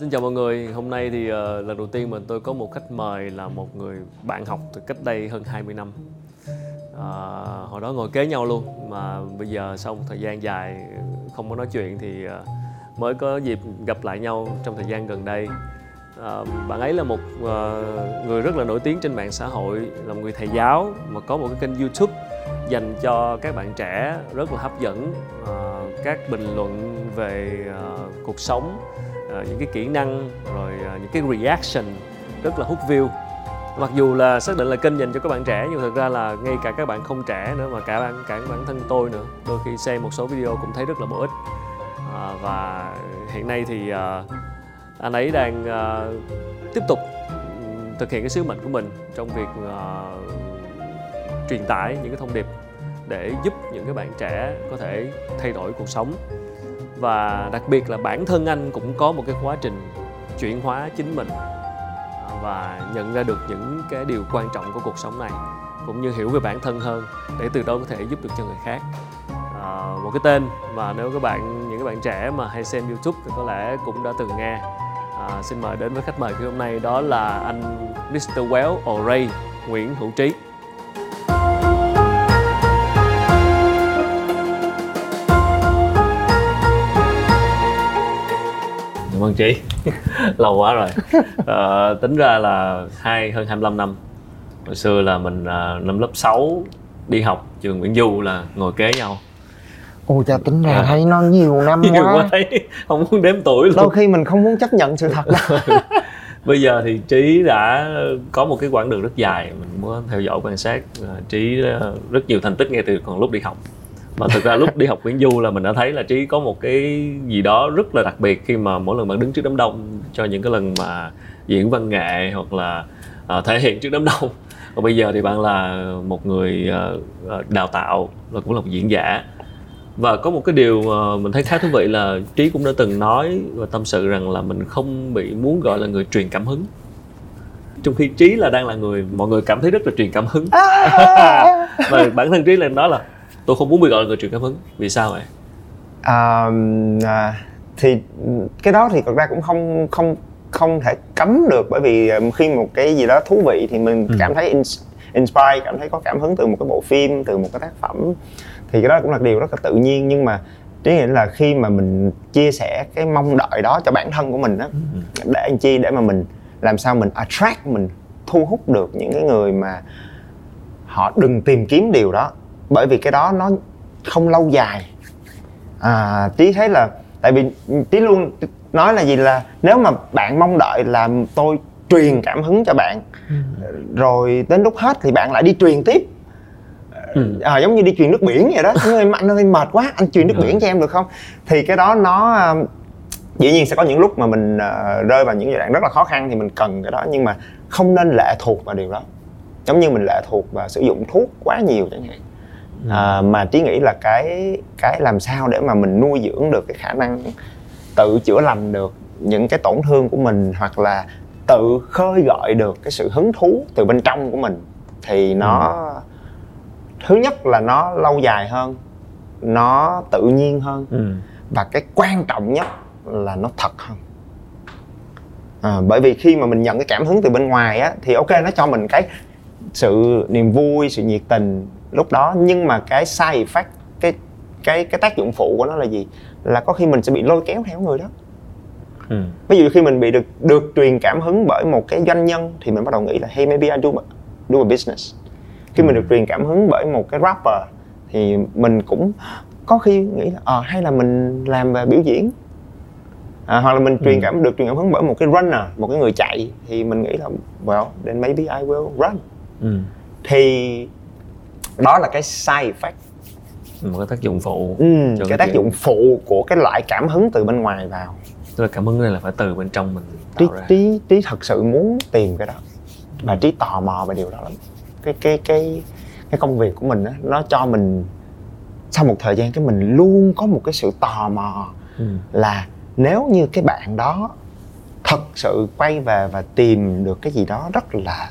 Xin chào mọi người, hôm nay thì uh, lần đầu tiên mình tôi có một khách mời là một người bạn học từ cách đây hơn 20 năm. Uh, Hồi đó ngồi kế nhau luôn, mà bây giờ sau một thời gian dài không có nói chuyện thì uh, mới có dịp gặp lại nhau trong thời gian gần đây. Uh, Bạn ấy là một uh, người rất là nổi tiếng trên mạng xã hội, là một người thầy giáo mà có một cái kênh youtube dành cho các bạn trẻ rất là hấp dẫn. Uh, Các bình luận về uh, cuộc sống uh, những cái kỹ năng rồi uh, những cái reaction rất là hút view. Mặc dù là xác định là kênh dành cho các bạn trẻ nhưng thực ra là ngay cả các bạn không trẻ nữa mà cả bản cả bản thân tôi nữa đôi khi xem một số video cũng thấy rất là bổ ích. À, và hiện nay thì à, anh ấy đang à, tiếp tục thực hiện cái sứ mệnh của mình trong việc à, truyền tải những cái thông điệp để giúp những cái bạn trẻ có thể thay đổi cuộc sống và đặc biệt là bản thân anh cũng có một cái quá trình chuyển hóa chính mình à, và nhận ra được những cái điều quan trọng của cuộc sống này cũng như hiểu về bản thân hơn để từ đó có thể giúp được cho người khác à, một cái tên mà nếu các bạn những các bạn trẻ mà hay xem youtube thì có lẽ cũng đã từng nghe à, xin mời đến với khách mời của hôm nay đó là anh Mr. Well O'Ray Nguyễn Hữu Trí cảm ơn trí. Lâu quá rồi. À, tính ra là hai hơn 25 năm. Hồi xưa là mình à, năm lớp 6 đi học trường Nguyễn Du là ngồi kế nhau. Ôi cha tính ra à. thấy nó nhiều năm nhiều quá. quá thấy không muốn đếm tuổi luôn. Đôi khi mình không muốn chấp nhận sự thật. Đâu. bây giờ thì trí đã có một cái quãng đường rất dài. Mình muốn theo dõi quan sát trí rất nhiều thành tích ngay từ còn lúc đi học mà thực ra lúc đi học Nguyễn Du là mình đã thấy là trí có một cái gì đó rất là đặc biệt khi mà mỗi lần bạn đứng trước đám đông cho những cái lần mà diễn văn nghệ hoặc là uh, thể hiện trước đám đông. Và bây giờ thì bạn là một người uh, đào tạo và cũng là một diễn giả. Và có một cái điều mà mình thấy khá thú vị là trí cũng đã từng nói và tâm sự rằng là mình không bị muốn gọi là người truyền cảm hứng. Trong khi trí là đang là người mọi người cảm thấy rất là truyền cảm hứng. Và bản thân trí là nói là tôi không muốn bị gọi là người truyền cảm hứng. Vì sao vậy? À, à, thì cái đó thì thật ra cũng không không không thể cấm được. Bởi vì khi một cái gì đó thú vị thì mình ừ. cảm thấy inspire cảm thấy có cảm hứng từ một cái bộ phim từ một cái tác phẩm. Thì cái đó cũng là điều rất là tự nhiên. Nhưng mà trí nghĩ là khi mà mình chia sẻ cái mong đợi đó cho bản thân của mình đó ừ. để anh chi? Để mà mình làm sao mình attract mình thu hút được những cái người mà họ đừng tìm kiếm điều đó bởi vì cái đó nó không lâu dài à trí thấy là tại vì trí luôn nói là gì là nếu mà bạn mong đợi là tôi truyền cảm hứng cho bạn ừ. rồi đến lúc hết thì bạn lại đi truyền tiếp ừ. à, giống như đi truyền nước biển vậy đó anh ơi mệt quá anh truyền nước ừ. biển cho em được không thì cái đó nó dĩ nhiên sẽ có những lúc mà mình uh, rơi vào những giai đoạn rất là khó khăn thì mình cần cái đó nhưng mà không nên lệ thuộc vào điều đó giống như mình lệ thuộc và sử dụng thuốc quá nhiều chẳng hạn à, mà trí nghĩ là cái cái làm sao để mà mình nuôi dưỡng được cái khả năng tự chữa lành được những cái tổn thương của mình hoặc là tự khơi gọi được cái sự hứng thú từ bên trong của mình thì nó ừ. thứ nhất là nó lâu dài hơn nó tự nhiên hơn ừ. và cái quan trọng nhất là nó thật hơn à, bởi vì khi mà mình nhận cái cảm hứng từ bên ngoài á thì ok nó cho mình cái sự niềm vui sự nhiệt tình lúc đó nhưng mà cái side effect cái cái cái tác dụng phụ của nó là gì là có khi mình sẽ bị lôi kéo theo người đó ừ. ví dụ khi mình bị được được truyền cảm hứng bởi một cái doanh nhân thì mình bắt đầu nghĩ là hey maybe I do do a business khi ừ. mình được truyền cảm hứng bởi một cái rapper thì mình cũng có khi nghĩ là à, hay là mình làm về biểu diễn à, hoặc là mình truyền ừ. cảm được truyền cảm hứng bởi một cái runner một cái người chạy thì mình nghĩ là well then maybe I will run ừ. thì đó là cái side effect. Một cái tác dụng phụ ừ, cái, tác dụng phụ của cái loại cảm hứng từ bên ngoài vào. Tức là cảm hứng này là phải từ bên trong mình trí trí trí thật sự muốn tìm cái đó. Và trí tò mò về điều đó lắm. Cái cái cái cái công việc của mình đó, nó cho mình sau một thời gian cái mình luôn có một cái sự tò mò ừ. là nếu như cái bạn đó thật sự quay về và tìm được cái gì đó rất là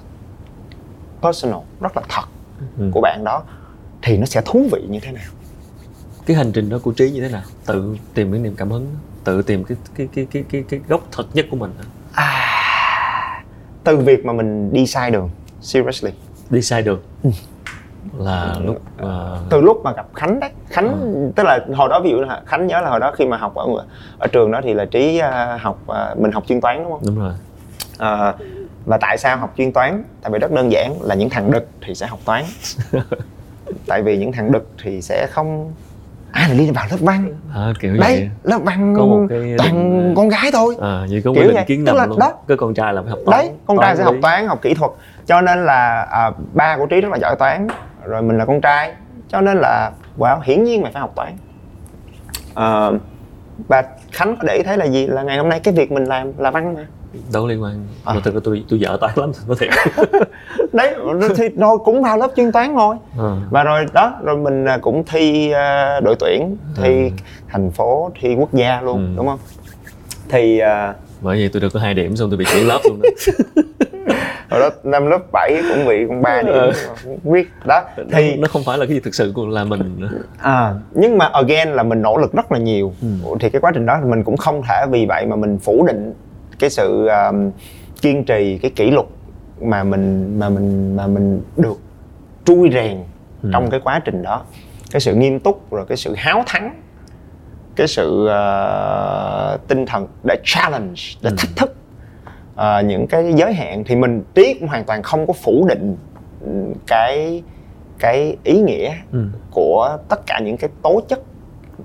personal rất là thật ừ. của bạn đó thì nó sẽ thú vị như thế nào? Cái hành trình đó của trí như thế nào? Tự tìm cái niềm cảm hứng tự tìm cái cái cái cái cái cái gốc thật nhất của mình à, từ việc mà mình đi sai đường seriously. Đi sai đường? Ừ. là lúc uh, từ lúc mà gặp khánh đấy. Khánh Ừ. tức là hồi đó ví dụ là khánh nhớ là hồi đó khi mà học ở ở trường đó thì là trí à, học à, mình học chuyên toán đúng không? Đúng rồi. À, và tại sao học chuyên toán? Tại vì rất đơn giản là những thằng đực thì sẽ học toán. Tại vì những thằng đực thì sẽ không ai là đi vào lớp văn. À, kiểu đấy vậy. lớp văn Có một cái toàn định- con gái thôi. À vậy có Kiểu định kiến Tức là luôn đó. cái con trai là phải học toán đấy con trai sẽ học lý. toán học kỹ thuật. Cho nên là à, ba của trí rất là giỏi toán. Rồi mình là con trai. Cho nên là wow hiển nhiên mày phải học toán. À, và khánh có để ý thấy là gì? Là ngày hôm nay cái việc mình làm là văn mà đâu liên quan À. mà thực ra tôi tôi dở toán lắm có thiệt đấy thì rồi cũng vào lớp chuyên toán thôi à. và rồi đó rồi mình à, cũng thi à, đội tuyển thi thành phố thi quốc gia luôn Ừ. đúng không thì à, bởi vậy tôi được có hai điểm xong tôi bị chuyển lớp luôn đó hồi đó năm lớp 7 cũng bị con ba điểm Ừ. quyết đó thì nó không phải là cái gì thực sự của là mình nữa. à, nhưng mà again là mình nỗ lực rất là nhiều Ừ. thì cái quá trình đó mình cũng không thể vì vậy mà mình phủ định cái sự um, kiên trì cái kỷ luật mà mình mà mình mà mình được trui rèn Ừ. trong cái quá trình đó cái sự nghiêm túc rồi cái sự háo thắng cái sự ờ, tinh thần để challenge để Ừ. thách thức ờ, những cái giới hạn thì mình trí cũng hoàn toàn không có phủ định cái cái ý nghĩa ừ. của tất cả những cái tố chất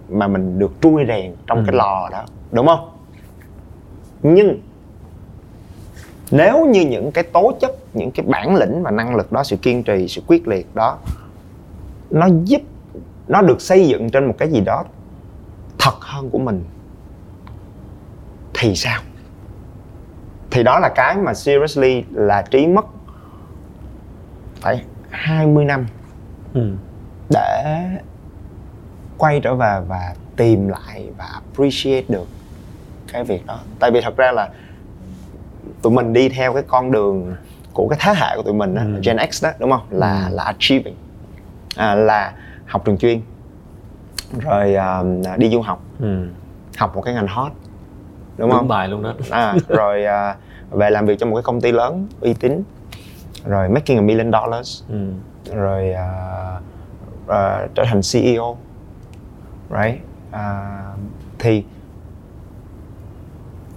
mà mình được trui rèn trong Ừ. cái lò đó đúng không nhưng nếu như những cái tố chất những cái bản lĩnh và năng lực đó sự kiên trì sự quyết liệt đó nó giúp nó được xây dựng trên một cái gì đó thật hơn của mình thì sao thì đó là cái mà seriously là trí mất phải 20 năm Ừ. để quay trở về và tìm lại và appreciate được cái việc đó. Tại vì thật ra là tụi mình đi theo cái con đường của cái thế hệ của tụi mình đó, Ừ. Gen X đó đúng không? Là Ừ. là achieving. À, là học trường chuyên. Rồi à, đi du học. Ừ. học một cái ngành hot. Đúng đúng không? bài luôn đó. À, rồi à, về làm việc cho một cái công ty lớn uy tín. Rồi making a million dollars. Ừ. rồi à, à, trở thành CEO right? À, thì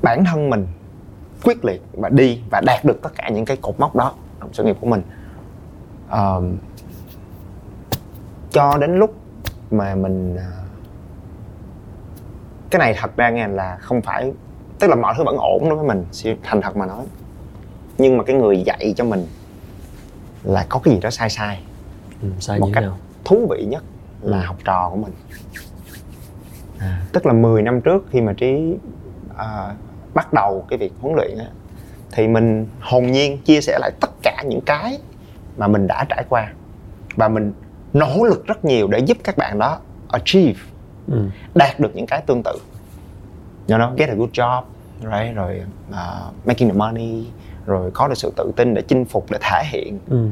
bản thân mình quyết liệt và đi và đạt được tất cả những cái cột mốc đó trong sự nghiệp của mình Ờm, cho đến lúc mà mình à, cái này thật ra nghe là không phải tức là mọi thứ vẫn ổn đối với mình thành thật mà nói nhưng mà cái người dạy cho mình là có cái gì đó sai sai ừ. sai Một cách- nào thú vị nhất là Ừ. học trò của mình à. tức là 10 năm trước khi mà trí à, bắt đầu cái việc huấn luyện á, thì mình hồn nhiên chia sẻ lại tất cả những cái mà mình đã trải qua và mình nỗ lực rất nhiều để giúp các bạn đó achieve ừ. đạt được những cái tương tự you know, get a good job right? rồi uh, making the money rồi có được sự tự tin để chinh phục để thể hiện Ừ.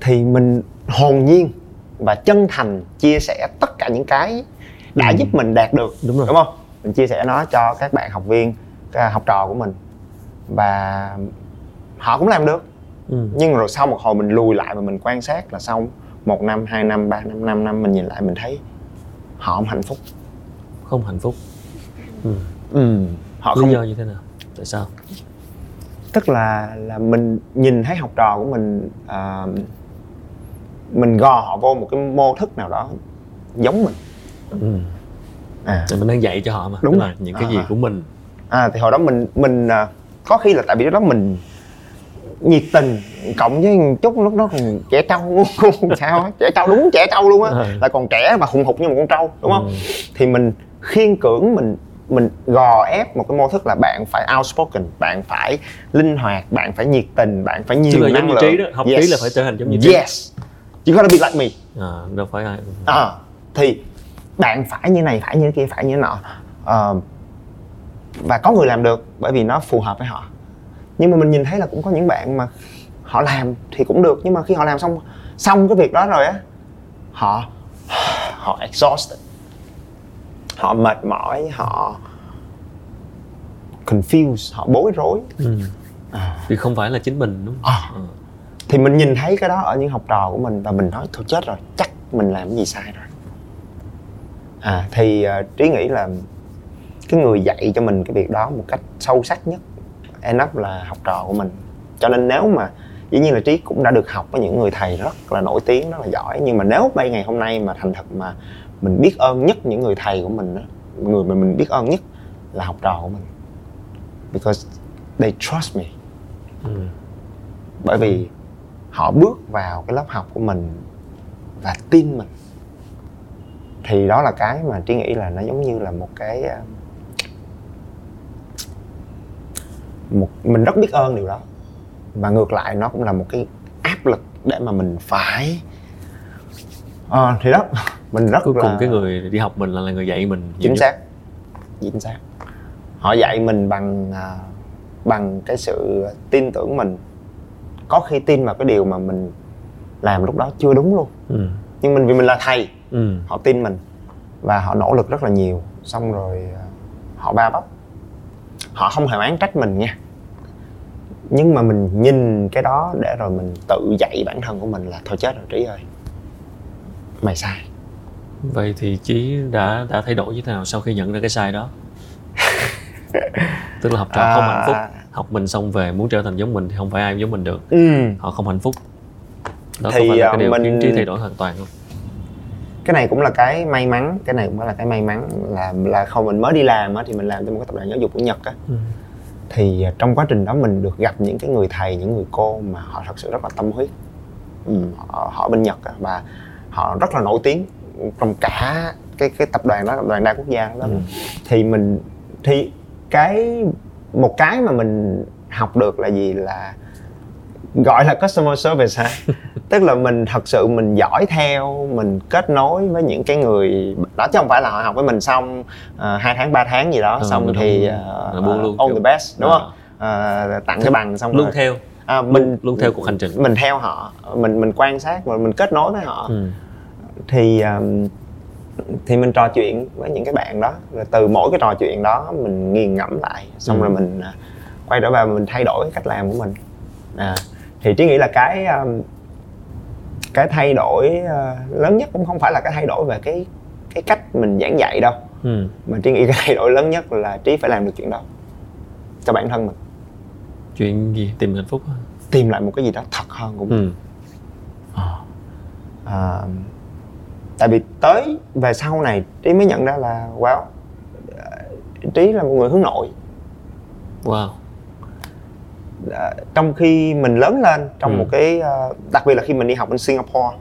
thì mình hồn nhiên và chân thành chia sẻ tất cả những cái đã Ừ. giúp mình đạt được Đúng rồi. đúng không mình chia sẻ nó cho các bạn học viên học trò của mình và họ cũng làm được Ừ. nhưng rồi sau một hồi mình lùi lại và mình quan sát là sau một năm hai năm ba năm năm năm mình nhìn lại mình thấy họ không hạnh phúc không hạnh phúc ừ. ừ. họ lý không do như thế nào tại sao tức là là mình nhìn thấy học trò của mình à, mình gò họ vô một cái mô thức nào đó giống mình ừ. à, Thì mình đang dạy cho họ mà Đúng Tức rồi. là những cái gì À. của mình à thì hồi đó mình mình à, có khi là tại vì lúc đó mình nhiệt tình cộng với một chút lúc đó còn trẻ trâu. Sao á? Trẻ trâu đúng trẻ trâu luôn á. Ừ. là còn trẻ và hùng hục như một con trâu đúng không? Ừ. thì mình khiên cưỡng mình mình gò ép một cái mô thức là bạn phải outspoken bạn phải linh hoạt bạn phải nhiệt tình bạn phải nhiều là năng lượng. Trí đó, học Trí là phải trở thành giống như Trí. yes. You gotta be like me. À, đâu phải ai. À, thì bạn phải như này phải như kia phải như nọ. Ờ, và có người làm được bởi vì nó phù hợp với họ nhưng mà mình nhìn thấy là cũng có những bạn mà họ làm thì cũng được nhưng mà khi họ làm xong xong cái việc đó rồi á họ họ exhausted họ mệt mỏi họ confused họ bối rối ừ. à, vì không phải là chính mình đúng không À. Ờ. thì mình nhìn thấy cái đó ở những học trò của mình và mình nói thôi chết rồi chắc mình làm cái gì sai rồi à thì uh, trí nghĩ là cái người dạy cho mình cái việc đó một cách sâu sắc nhất end up là học trò của mình. Cho nên nếu mà dĩ nhiên là trí cũng đã được học với những người thầy rất là nổi tiếng rất là giỏi. Nhưng mà nếu bây ngày hôm nay mà thành thật mà mình biết ơn nhất những người thầy của mình đó, người mà mình biết ơn nhất là học trò của mình. Because they trust me. Ừ. bởi vì họ bước vào cái lớp học của mình và tin mình. Thì đó là cái mà trí nghĩ là nó giống như là một cái ờ, một mình rất biết ơn điều đó. Và ngược lại nó cũng là một cái áp lực để mà mình phải Ờ, thì đó mình rất cuối cùng là cái người đi học mình là, là người dạy mình chính xác. Chính xác. Họ dạy mình bằng à, bằng cái sự tin tưởng mình. Có khi tin vào cái điều mà mình làm lúc đó chưa đúng luôn. Ừ. nhưng mình vì mình là thầy Ừ. họ tin mình và họ nỗ lực rất là nhiều. Xong rồi à, họ ba bắp họ không hề oán trách mình nha. Nhưng mà mình nhìn cái đó để rồi mình tự dạy bản thân của mình là thôi chết rồi trí ơi. Mày sai. Vậy thì chí đã đã thay đổi như thế nào sau khi nhận ra cái sai đó? Tức là học trò không À. hạnh phúc học mình xong về muốn trở thành giống mình thì không phải ai giống mình được. Ừ. họ không hạnh phúc. Đó Thì, có phải là à, cái điều mình- khiến trí thay đổi hoàn toàn không cái này cũng là cái may mắn cái này cũng là cái may mắn là là không mình mới đi làm á thì mình làm cho một cái tập đoàn giáo dục của nhật á ừ. thì à, trong quá trình đó mình được gặp những cái người thầy những người cô mà họ thật sự rất là tâm huyết ừ, họ, họ bên nhật á, và họ rất là nổi tiếng trong cả cái cái tập đoàn đó tập đoàn đa quốc gia đó Ừ. thì mình thì cái một cái mà mình học được là gì là gọi là customer service ha tức là mình thật sự mình giỏi theo mình kết nối với những cái người đó chứ không phải là họ học với mình xong uh, hai tháng ba tháng gì đó Ờ, xong thì uh, buông luôn, all kiểu- the best đúng Ờ. không Ờ, tặng cái bằng xong luôn rồi theo à, mình mình luôn theo cuộc hành trình mình theo họ mình mình quan sát và mình kết nối với họ ừ. thì um, thì mình trò chuyện với những cái bạn đó rồi từ mỗi cái trò chuyện đó mình nghiền ngẫm lại xong Ừ. rồi mình à, quay trở về mình thay đổi cái cách làm của mình à, thì trí nghĩ là cái um, cái thay đổi à, lớn nhất cũng không phải là cái thay đổi về cái cái cách mình giảng dạy đâu. Ừ. mà trí nghĩ cái thay đổi lớn nhất là trí phải làm được chuyện đó cho bản thân mình. Chuyện gì? Tìm hạnh phúc tìm lại một cái gì đó thật hơn mình. Ừ. à, tại vì tới về sau này trí mới nhận ra là wow trí là một người hướng nội. Wow trong khi mình lớn lên trong Ừ. một cái à, đặc biệt là khi mình đi học bên Singapore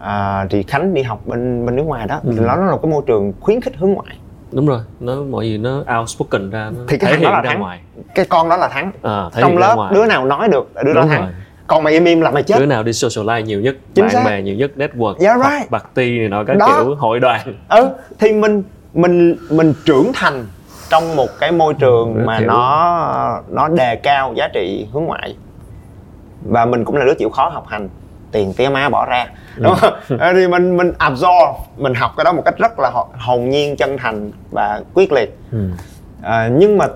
à, thì Khánh đi học bên bên nước ngoài đó Ừ. thì nó là một cái môi trường khuyến khích hướng ngoại đúng rồi nó mọi gì nó outspoken ra nó Thì cái thể thằng đó hiện là ra thắng. ngoài cái con đó là thắng à, trong hiện lớp ngoài đứa nào nói được là đứa đó Đúng thắng rồi. còn mày im im là mày chết đứa nào đi socialize nhiều nhất Chính bạn xác. bè nhiều nhất network Yeah, học right. party này nọ các Đó. kiểu hội đoàn ừ thì mình mình mình trưởng thành trong một cái môi Ừ, trường mà hiểu. nó nó đề cao giá trị hướng ngoại và mình cũng là đứa chịu khó học hành tiền tía má bỏ ra Ừ. đúng không Ờ, thì mình mình absorb mình học cái đó một cách rất là hồn nhiên chân thành và quyết liệt ừ. à, nhưng mà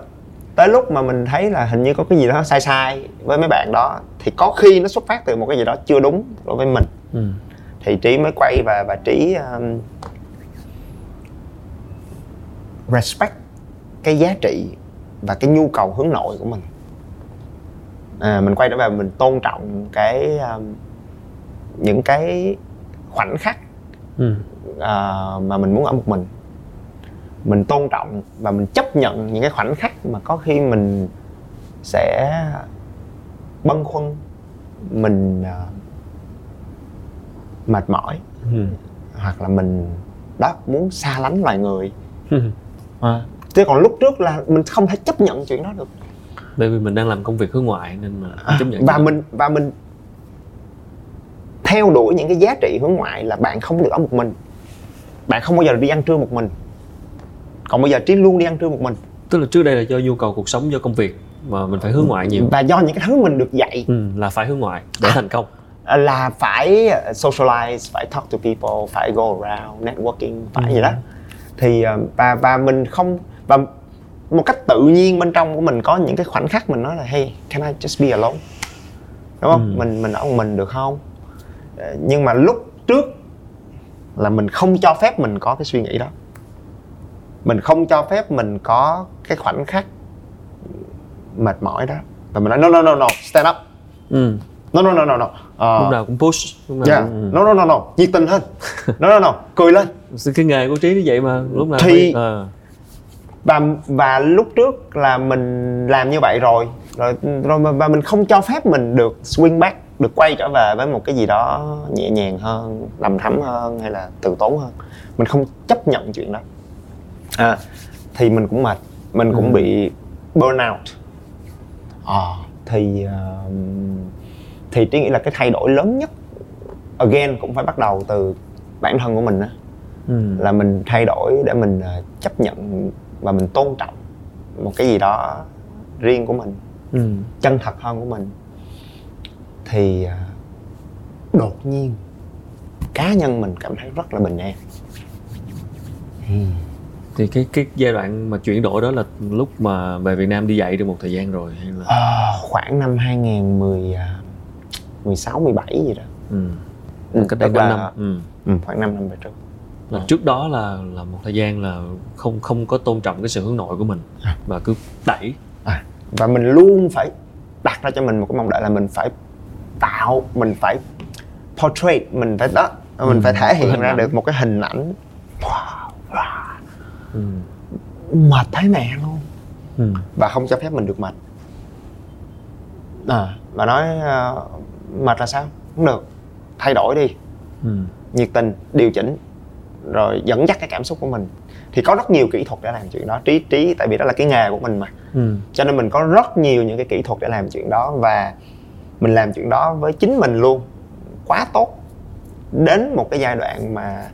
tới lúc mà mình thấy là hình như có cái gì đó sai sai với mấy bạn đó thì có khi nó xuất phát từ một cái gì đó chưa đúng đối với mình Ừ. thì trí mới quay và và trí um, respect cái giá trị và cái nhu cầu hướng nội của mình à, mình quay trở về mình tôn trọng cái um, những cái khoảnh khắc Ừ. à, mà mình muốn ở một mình mình tôn trọng và mình chấp nhận những cái khoảnh khắc mà có khi mình sẽ bâng khuâng mình à, mệt mỏi Ừ. hoặc là mình đó muốn xa lánh loài người Ừ. à. Chứ còn lúc trước là mình không thể chấp nhận chuyện đó được. Bởi vì mình đang làm công việc hướng ngoại nên mà À, chấp nhận và mình và mình theo đuổi những cái giá trị hướng ngoại là bạn không được ở một mình. Bạn không bao giờ đi ăn trưa một mình. Còn bây giờ trí luôn đi ăn trưa một mình. Tức là trước đây là do nhu cầu cuộc sống do công việc mà mình phải hướng ngoại nhiều. Và do những cái thứ mình được dạy. Ừ. là phải hướng ngoại để thành công. là phải socialize phải talk to people phải go around networking phải Ừ. gì đó. Thì ờ, và và mình không và một cách tự nhiên bên trong của mình có những cái khoảnh khắc mình nói là hey can I just be alone đúng không Ừ. mình mình ở một mình được không Ờ, nhưng mà lúc trước là mình không cho phép mình có cái suy nghĩ đó mình không cho phép mình có cái khoảnh khắc mệt mỏi đó và mình nói no no no no stand up ừ. no no no no no Ờ, lúc nào cũng push lúc nào yeah. cũng, ừ. no no no no nhiệt tình hơn no no no cười lên cái nghề của trí như vậy mà lúc nào Thì- phải- ờ. Và và lúc trước là mình làm như vậy rồi. Rồi rồi mà- và mình không cho phép mình được swing back được quay trở về với một cái gì đó nhẹ nhàng hơn đầm thắm hơn hay là từ tốn hơn. Mình không chấp nhận chuyện đó. À, thì mình cũng mệt. Mình cũng Ừ. bị burnout à, thì ờ, thì trí nghĩ là cái thay đổi lớn nhất again cũng phải bắt đầu từ bản thân của mình á. Ừ. là mình thay đổi để mình ờ, chấp nhận và mình tôn trọng một cái gì đó riêng của mình Ừ. chân thật hơn của mình thì ờ, đột nhiên cá nhân mình cảm thấy rất là bình an thì cái cái giai đoạn mà chuyển đổi đó là lúc mà về Việt Nam đi dạy được một thời gian rồi hay là Ờ, khoảng năm 2016 17 gì đó ừ. ừ, cách đây tức 5 là- năm ừ. ừ, khoảng 5 năm về trước là trước đó là là một thời gian là không không có tôn trọng cái sự hướng nội của mình À. và cứ đẩy. À, và mình luôn phải đặt ra cho mình một cái mong đợi là mình phải tạo mình phải portrait mình phải đó mình Ừ, phải thể hiện ra ảnh. được một cái hình ảnh. Wow, wow, ừ. mệt thấy mẹ luôn. Ừ. và không cho phép mình được mệt. À, và nói ờ, mệt là sao? Không được. Thay đổi đi. Ừ. nhiệt tình điều chỉnh rồi dẫn dắt cái cảm xúc của mình. Thì có rất nhiều kỹ thuật để làm chuyện đó. Trí trí tại vì đó là cái nghề của mình mà. Ừ. cho nên mình có rất nhiều những cái kỹ thuật để làm chuyện đó và mình làm chuyện đó với chính mình luôn. Quá tốt. Đến một cái giai đoạn mà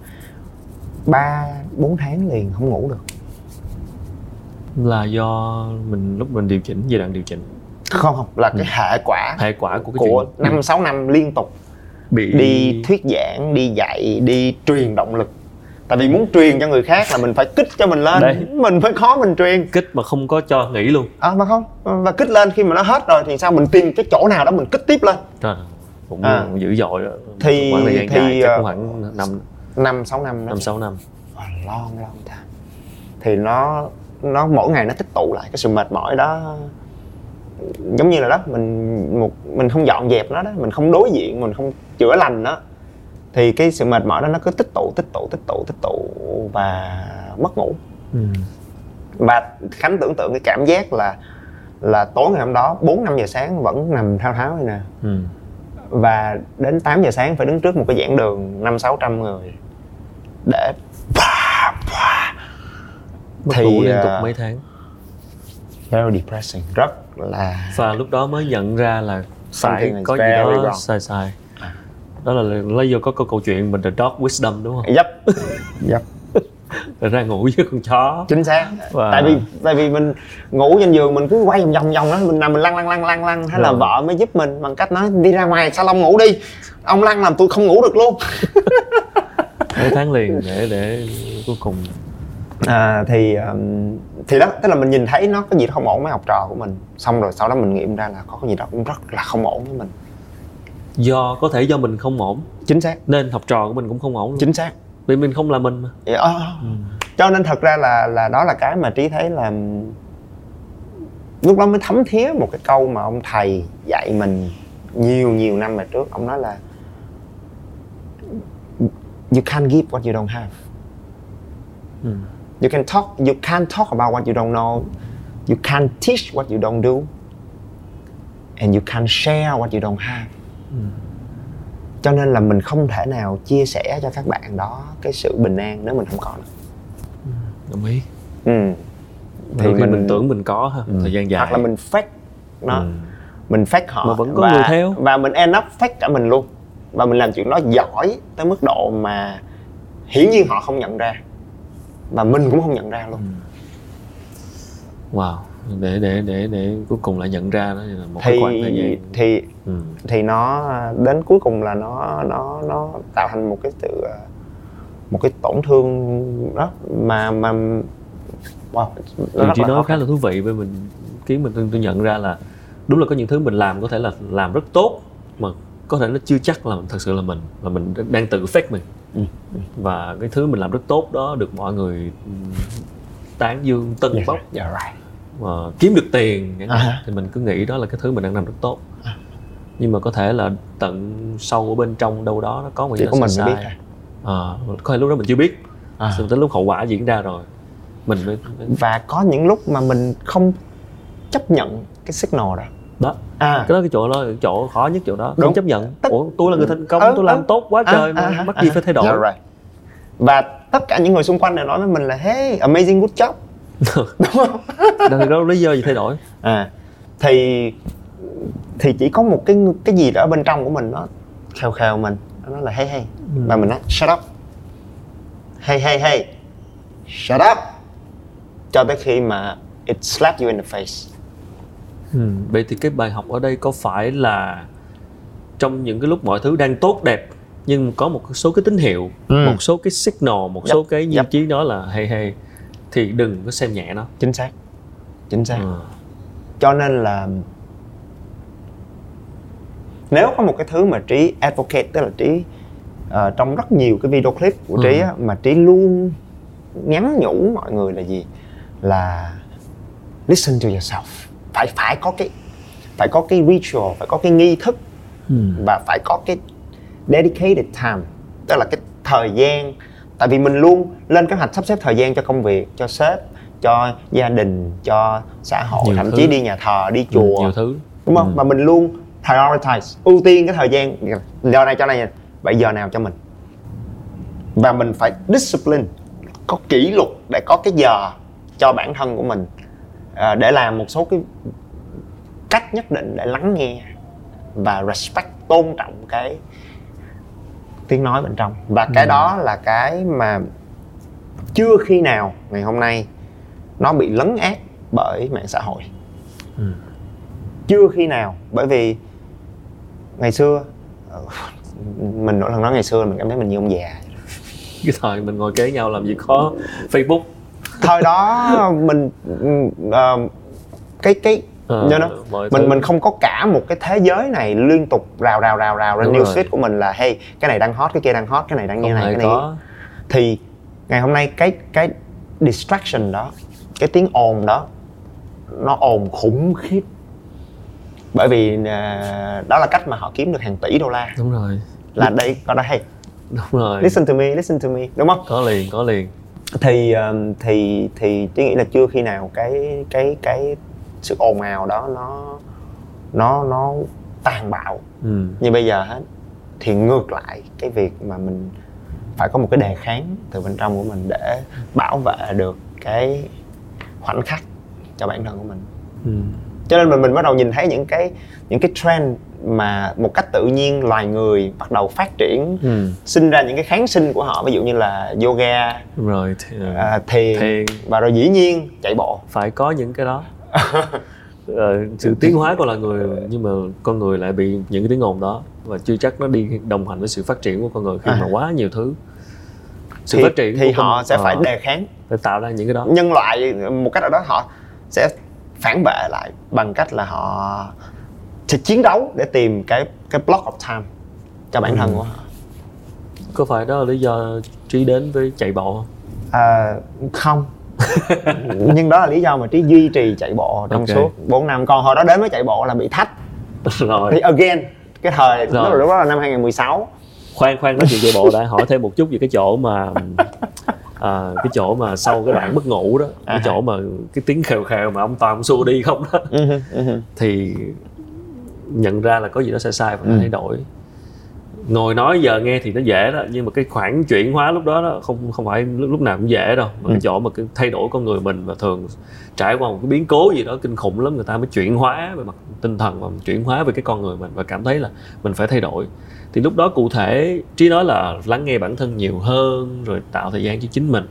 ba bốn tháng liền không ngủ được. Là do mình lúc mình điều chỉnh giai đoạn điều chỉnh. Không không. Là cái hệ quả hệ quả của cái của năm sáu năm liên tục. Bị đi thuyết giảng đi dạy đi truyền động lực tại vì muốn truyền cho người khác là mình phải kích cho mình lên. Đấy. mình phải khó mình truyền. Kích mà không có cho nghỉ luôn. À mà không. Và kích lên khi mà nó hết rồi thì sao mình tìm cái chỗ nào đó mình kích tiếp lên? Trời, cũng À. dữ dội đó. Thì- khoảng thì, dài chắc ờ, cũng khoảng năm. năm sáu năm đó. Năm sáu năm. Wow, long long time thì nó nó mỗi ngày nó tích tụ lại cái sự mệt mỏi đó. Giống như là đó mình một mình không dọn dẹp nó đó mình không đối diện mình không chữa lành nó thì cái sự mệt mỏi đó nó cứ tích tụ tích tụ tích tụ tích tụ và mất ngủ ừ. và khánh tưởng tượng cái cảm giác là là tối ngày hôm đó 4 5 giờ sáng vẫn nằm thao tháo này nè Ừ. và đến 8 giờ sáng phải đứng trước một cái giảng đường năm sáu trăm người để mất Thì, liên tục ờ, mấy tháng very depressing rất là và lúc đó mới nhận ra là phải có gì đó wrong. sai sai À. đó là lấy vô có câu câu chuyện mình the dog wisdom đúng không? Dấp dấp Rồi ra ngủ với con chó. Chính xác. Wow. tại vì tại vì mình ngủ trên giường mình cứ quay vòng vòng vòng đó mình nằm mình lăn lăn lăn lăn lăn. Thế là vợ mới giúp mình bằng cách nói đi ra ngoài salon ngủ đi? Ông lăn làm tôi không ngủ được luôn. Mấy tháng liền để để cuối cùng. À, thì um, thì đó tức là mình nhìn thấy nó có gì đó không ổn với học trò của mình. Xong rồi sau đó mình nghiệm ra là có cái gì đó cũng rất là không ổn với mình do có thể do mình không ổn. Chính xác. Nên học trò của mình cũng không ổn luôn. chính xác. Vì mình không là mình mà. Dạ, ờ. cho nên thật ra là là đó là cái mà trí thấy là lúc đó mới thấm thía một cái câu mà ông thầy dạy mình nhiều nhiều năm về trước. Ông nói là you can't give what you don't have. Ừ. you can talk you can't talk about what you don't know. You can't teach what you don't do. And you can't share what you don't have cho nên là mình không thể nào chia sẻ cho các bạn đó cái sự bình an nếu mình không có nó đồng ý. Ừ. thì mình, mình tưởng mình có ha thời gian dài. Hoặc là mình fake nó. Ừ. mình fake họ Mà vẫn có và, người theo. và mình end up fake cả mình luôn. Và mình làm chuyện đó giỏi tới mức độ mà hiển nhiên họ không nhận ra. Và mình cũng không nhận ra luôn. Wow để để để để cuối cùng lại nhận ra đó là một cái thì khoảng thời gian. thì ừ. thì nó đến cuối cùng là nó nó nó tạo thành một cái sự ờ, một cái tổn thương đó mà mà wow nó rất chị là nói khó khá là thú vị với mình khiến mình tôi, tôi nhận ra là đúng là có những thứ mình làm có thể là làm rất tốt mà có thể nó chưa chắc là thật sự là mình và mình đang tự fake mình. Ừ, và cái thứ mình làm rất tốt đó được mọi người ừm, tán dương tân Yeah, bốc. yeah, right. Mà kiếm được tiền À. thì mình cứ nghĩ đó là cái thứ mình đang làm rất tốt nhưng mà có thể là tận sâu ở bên trong đâu đó nó có một đó mình sai biết thôi à, có thể lúc đó mình chưa biết À. Xong tới lúc hậu quả diễn ra rồi mình mới và có những lúc mà mình không chấp nhận cái signal đó đó à cái đó cái chỗ đó cái chỗ khó nhất chỗ đó không Đúng. chấp nhận Tất- ủa tôi là người thành công Ừ, tôi làm ừ. tốt quá À, trời mà à, mắc à, gì à. phải thay đổi Yeah, right. và tất cả những người xung quanh đều nói với mình là hey amazing good job đúng không có lý do gì thay đổi à thì thì chỉ có một cái cái gì đó bên trong của mình nó khều khều mình nó là hey hey Ừ. và mình nói shut up hey hey hey shut up cho tới khi mà it slap you in the face ừ. vậy thì cái bài học ở đây có phải là trong những cái lúc mọi thứ đang tốt đẹp nhưng có một số cái tín hiệu Ừ. một số cái signal một Yep, số cái nhiêu yep. chí đó là hay hay thì đừng có xem nhẹ nó chính xác chính xác Ờ. cho nên là nếu có một cái thứ mà trí advocate tức là trí ờ, trong rất nhiều cái video clip của trí Ừ. á, mà trí luôn nhắn nhủ mọi người là gì là listen to yourself phải phải có cái phải có cái ritual phải có cái nghi thức Ừ. và phải có cái dedicated time tức là cái thời gian tại vì mình luôn lên kế hoạch sắp xếp thời gian cho công việc cho sếp cho gia đình cho xã hội Nhiều thậm thứ. chí đi nhà thờ đi Ừ, chùa nhiều thứ. Đúng không? Ừ. và mình luôn prioritize ưu tiên cái thời gian. Giờ này cho này vậy giờ nào cho mình? Và mình phải discipline có kỷ luật để có cái giờ cho bản thân của mình. À, để làm một số cái cách nhất định để lắng nghe và respect tôn trọng cái tiếng nói bên trong và cái Ừ. đó là cái mà chưa khi nào ngày hôm nay nó bị lấn át bởi mạng xã hội Ừ. chưa khi nào bởi vì ngày xưa ờ, mình mỗi lần nói ngày xưa mình cảm thấy mình như ông già cái thời mình ngồi kế nhau làm gì có facebook thời đó mình ờ, cái cái Ờ, you know, mình thứ. mình không có cả một cái thế giới này liên tục rào rào rào rào lên Đúng news rồi. feed của mình là hey cái này đang hot cái kia đang hot cái này đang như này cái này có. thì ngày hôm nay cái cái distraction đó cái tiếng ồn đó nó ồn khủng khiếp. Bởi vì à, đó là cách mà họ kiếm được hàng tỷ đô la. Đúng rồi. Là đây có đây hey đúng rồi. listen to me listen to me đúng không? Có liền có liền. Thì um, thì thì tôi nghĩ là chưa khi nào cái cái cái sự ồn ào đó nó nó nó tàn bạo ừ. như bây giờ hết thì ngược lại cái việc mà mình phải có một cái đề kháng từ bên trong của mình để bảo vệ được cái khoảnh khắc cho bản thân của mình Ừ. cho nên mình mình bắt đầu nhìn thấy những cái những cái trend mà một cách tự nhiên loài người bắt đầu phát triển Ừ. sinh ra những cái kháng sinh của họ ví dụ như là yoga rồi ờ, à, thiền, thiền và rồi dĩ nhiên chạy bộ phải có những cái đó Ờ, sự tiến hóa của loài người nhưng mà con người lại bị những cái tiếng ồn đó và chưa chắc nó đi đồng hành với sự phát triển của con người khi À. mà quá nhiều thứ. Sự thì, phát triển thì của con- họ sẽ phải ờ, đề kháng. phải tạo ra những cái đó. Nhân loại một cách nào đó họ sẽ phản vệ lại bằng cách là họ sẽ chiến đấu để tìm cái cái block of time cho bản thân Ừ. của họ. Có phải đó là lý do trí đến với chạy bộ không? À, không nhưng đó là lý do mà trí duy trì chạy bộ trong Ok. suốt 4 năm còn hồi đó đến với chạy bộ là bị thách rồi thì again cái thời Rồi. lúc, đó là năm 2016 khoan khoan nói chuyện chạy bộ đã hỏi thêm một chút về cái chỗ mà à, cái chỗ mà sau cái đoạn mất ngủ đó cái À. chỗ mà cái tiếng khều khều mà ông toàn ông xua đi không đó Ừ ừ thì nhận ra là có gì đó sai sai và Ừ. thay đổi ngồi nói giờ nghe thì nó dễ đó nhưng mà cái khoảng chuyển hóa lúc đó đó không không phải lúc, lúc nào cũng dễ đâu. Mà Ừ. cái chỗ mà cái thay đổi con người mình và thường trải qua một cái biến cố gì đó kinh khủng lắm người ta mới chuyển hóa về mặt tinh thần và chuyển hóa về cái con người mình và cảm thấy là mình phải thay đổi. Thì lúc đó cụ thể trí nói là lắng nghe bản thân nhiều hơn rồi tạo thời gian cho chính mình.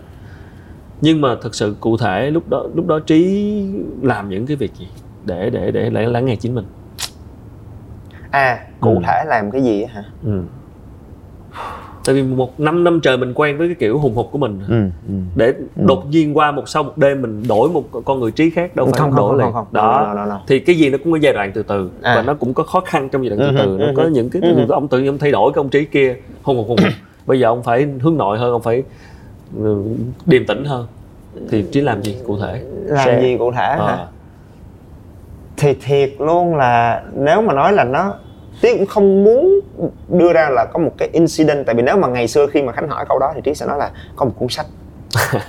Nhưng mà thực sự cụ thể lúc đó lúc đó trí làm những cái việc gì để để để lắng nghe chính mình à cụ Ừ. thể làm cái gì á hả ừ. tại vì một năm năm trời mình quen với cái kiểu hùng hục của mình ừ, ừ. để đột nhiên qua một sau một đêm mình đổi một con người trí khác đâu phải Không, không, đổi không, liền không, không. đó No, no, no, thì cái gì nó cũng có giai đoạn từ từ À. và nó cũng có khó khăn trong giai đoạn Ừ từ hứ, từ nó ừ có hứ. những cái Ừ ông tự nhiên ông thay đổi cái ông trí kia hùng hục hùng hục bây giờ ông phải hướng nội hơn ông phải ừ, điềm tĩnh hơn thì trí làm gì cụ thể làm Share. gì cụ thể hả Ờ. thì thiệt luôn là nếu mà nói là nó Trí cũng không muốn đưa ra là có một cái incident. Tại vì nếu mà ngày xưa khi mà Khánh hỏi câu đó thì Trí sẽ nói là có một cuốn sách.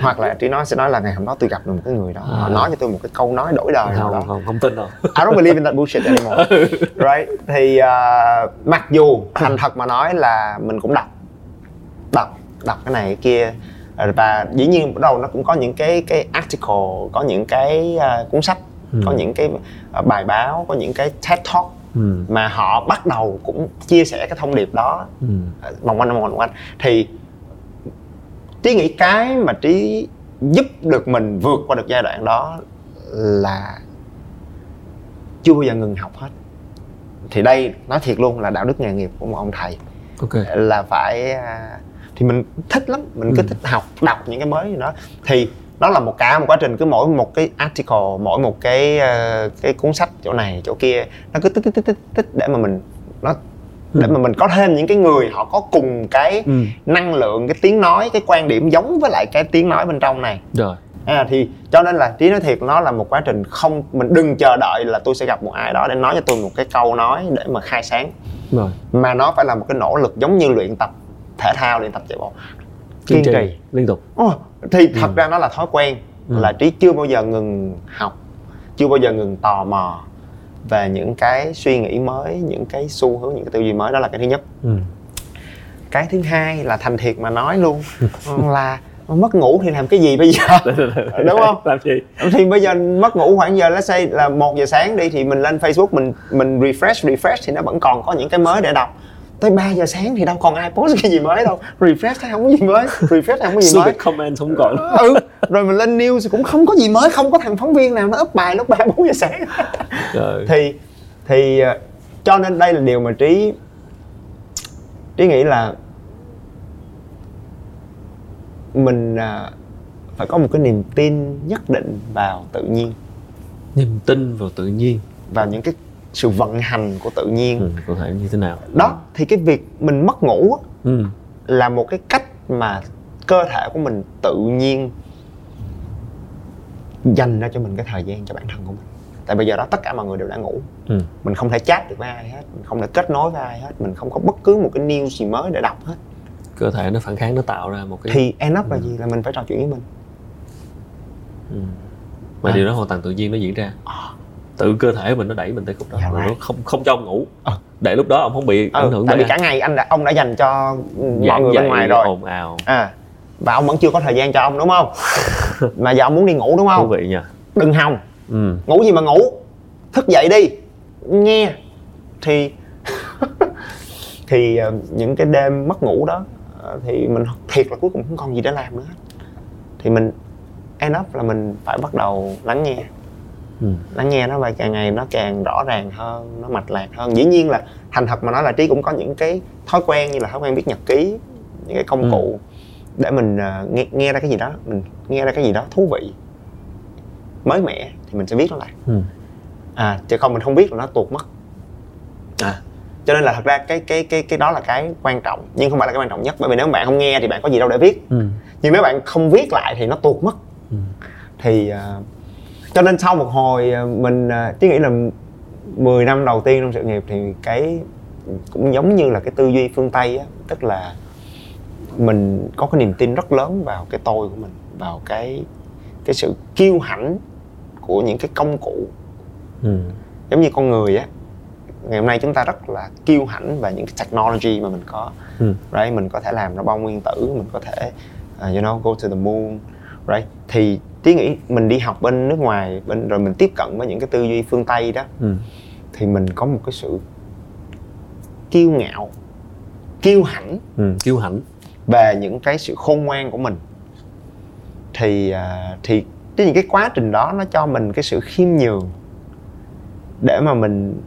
Hoặc là Trí nói sẽ nói là ngày hôm đó tôi gặp được một cái người đó. Họ À. nói cho tôi một cái câu nói đổi đời không không không tin đâu. I don't believe in that bullshit anymore. Right? Thì uh, mặc dù thành thật mà nói là mình cũng đọc. Đọc đọc cái này cái kia. Và dĩ nhiên bắt đầu nó cũng có những cái cái article có những cái uh, cuốn sách Ừ. có những cái uh, bài báo có những cái TED Talk ừ. mà họ bắt đầu cũng chia sẻ cái thông điệp đó Ừ. ờ, vòng quanh vòng quanh vòng quanh thì trí nghĩ cái mà trí giúp được mình vượt qua được giai đoạn đó là chưa bao giờ ngừng học hết thì đây nói thiệt luôn là đạo đức nghề nghiệp của một ông thầy ok là phải à, thì mình thích lắm mình cứ Ừ. thích học đọc những cái mới gì đó thì nó là một cả một quá trình cứ mỗi một cái article mỗi một cái ờ, cái cuốn sách chỗ này chỗ kia nó cứ tích tích tích tích tích để mà mình nó để Ừ. mà mình có thêm những cái người họ có cùng cái ừ. năng lượng cái tiếng nói cái quan điểm giống với lại cái tiếng nói bên trong này. Rồi. À, thì cho nên là trí nói thiệt nó là một quá trình không mình đừng chờ đợi là tôi sẽ gặp một ai đó để nói cho tôi một cái câu nói để mà khai sáng. Rồi. Mà nó phải là một cái nỗ lực giống như luyện tập thể thao luyện tập chạy bộ. Kiên trì. liên tục. Ồ, thì thật ra nó là thói quen Ừ. là trí chưa bao giờ ngừng học chưa bao giờ ngừng tò mò về những cái suy nghĩ mới những cái xu hướng những cái tư duy mới. Đó là cái thứ nhất. Ừ. cái thứ hai là thành thiệt mà nói luôn là mất ngủ thì làm cái gì bây giờ? Đúng không? Làm gì? Thì bây giờ mất ngủ khoảng giờ let's say là một giờ sáng đi thì mình lên Facebook mình mình refresh refresh thì nó vẫn còn có những cái mới để đọc tới 3 giờ sáng thì đâu còn ai post cái gì mới đâu. Refresh thấy không có gì mới. Refresh thấy không có gì mới. comment không còn. Ừ rồi mình lên news cũng không có gì mới không có thằng phóng viên nào nó up bài lúc ba bốn giờ sáng. Rồi thì thì ờ, cho nên đây là điều mà trí trí nghĩ là mình à, phải có một cái niềm tin nhất định vào tự nhiên. Niềm tin vào tự nhiên. Vào những cái sự vận hành của tự nhiên ừ. cụ thể như thế nào đó thì cái việc mình mất ngủ ừ. là một cái cách mà cơ thể của mình tự nhiên dành ra cho mình cái thời gian cho bản thân của mình tại bây giờ đó tất cả mọi người đều đã ngủ Ừ. mình không thể chat được với ai hết mình không thể kết nối với ai hết mình không có bất cứ một cái news gì mới để đọc hết cơ thể nó phản kháng nó tạo ra một cái thì end up là gì là mình phải trò chuyện với mình ừ. mà À. điều đó hoàn toàn tự nhiên nó diễn ra tự cơ thể mình nó đẩy mình tới khúc đó. Rồi right. nó không không cho ông ngủ. Ờ. để lúc đó ông không bị ảnh ừ, hưởng tại vì cả ngày anh đã ông đã dành cho mọi giảng người bên ngoài rồi. ồn ào. À và ông vẫn chưa có thời gian cho ông đúng không? Mà giờ ông muốn đi ngủ đúng thú không vị nha. Đừng hòng. Ừ. ngủ gì mà ngủ? Thức dậy đi. Nghe. Thì thì ờ, những cái đêm mất ngủ đó ờ, thì mình thiệt là cuối cùng không còn gì để làm nữa. Thì mình end up là mình phải bắt đầu lắng nghe Ừ. lắng nghe nó và càng ngày nó càng rõ ràng hơn nó mạch lạc hơn dĩ nhiên là thành thật mà nói là trí cũng có những cái thói quen như là thói quen viết nhật ký những cái công Ừ. cụ để mình ờ, nghe, nghe ra cái gì đó mình nghe ra cái gì đó thú vị mới mẻ thì mình sẽ viết nó lại Ừ. à chứ không mình không biết là nó tuột mất à cho nên là thật ra cái cái cái cái đó là cái quan trọng nhưng không phải là cái quan trọng nhất bởi vì nếu bạn không nghe thì bạn có gì đâu để viết Ừ. nhưng nếu bạn không viết lại thì nó tuột mất Ừ. thì à, cho nên sau một hồi à, mình uh, chỉ nghĩ là 10 năm đầu tiên trong sự nghiệp thì cái cũng giống như là cái tư duy phương tây á tức là mình có cái niềm tin rất lớn vào cái tôi của mình vào cái cái sự kiêu hãnh của những cái công cụ Ừ. giống như con người á ngày hôm nay chúng ta rất là kiêu hãnh về những cái technology mà mình có Ừ. right mình có thể làm ra bom nguyên tử mình có thể uh, you know go to the moon right thì tí nghĩ mình đi học bên nước ngoài bên rồi mình tiếp cận với những cái tư duy phương tây đó Ừ. thì mình có một cái sự kiêu ngạo kiêu hãnh Ừ. kiêu hãnh về những cái sự khôn ngoan của mình thì à, thì cái những cái quá trình đó nó cho mình cái sự khiêm nhường để mà mình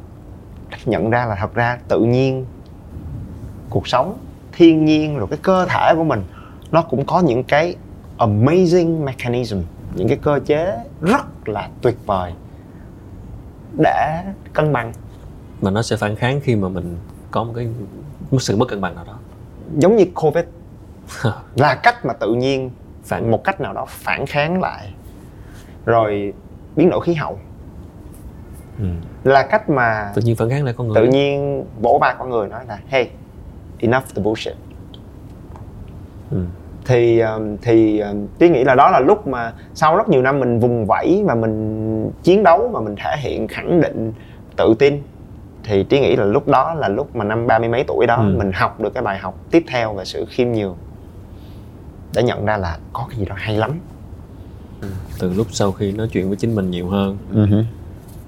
nhận ra là thật ra tự nhiên cuộc sống thiên nhiên rồi cái cơ thể của mình nó cũng có những cái amazing mechanism những cái cơ chế rất là tuyệt vời để cân bằng. Mà nó sẽ phản kháng khi mà mình có một cái một sự bất cân bằng nào đó. Giống như covid. Là cách mà tự nhiên phản một cách nào đó phản kháng lại rồi biến đổi khí hậu. Ừ. là cách mà tự nhiên phản kháng lại con người. tự nhiên vỗ vai con người nói là hey enough the bullshit. Ừ. thì thì trí nghĩ là đó là lúc mà sau rất nhiều năm mình vùng vẫy và mình chiến đấu và mình thể hiện khẳng định tự tin thì trí nghĩ là lúc đó là lúc mà năm ba mươi mấy tuổi đó Ừ. mình học được cái bài học tiếp theo về sự khiêm nhường để nhận ra là có cái gì đó hay lắm từ lúc sau khi nói chuyện với chính mình nhiều hơn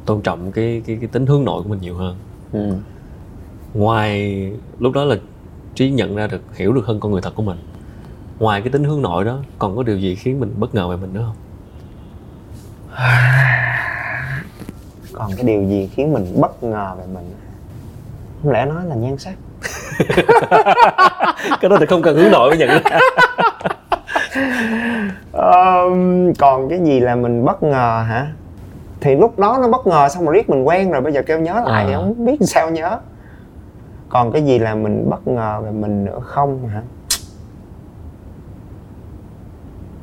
tôn trọng cái cái cái tính hướng nội của mình nhiều hơn Ừ. ngoài lúc đó là trí nhận ra được hiểu được hơn con người thật của mình ngoài cái tính hướng nội đó còn có điều gì khiến mình bất ngờ về mình nữa không? Còn cái điều gì khiến mình bất ngờ về mình? Không lẽ nói là nhan sắc? Cái đó thì không cần hướng nội mới nhận ra. Ờm, còn cái gì là mình bất ngờ hả? Thì lúc đó nó bất ngờ xong rồi riết mình quen rồi bây giờ kêu nhớ lại thì À. không biết sao nhớ. Còn cái gì là mình bất ngờ về mình nữa không hả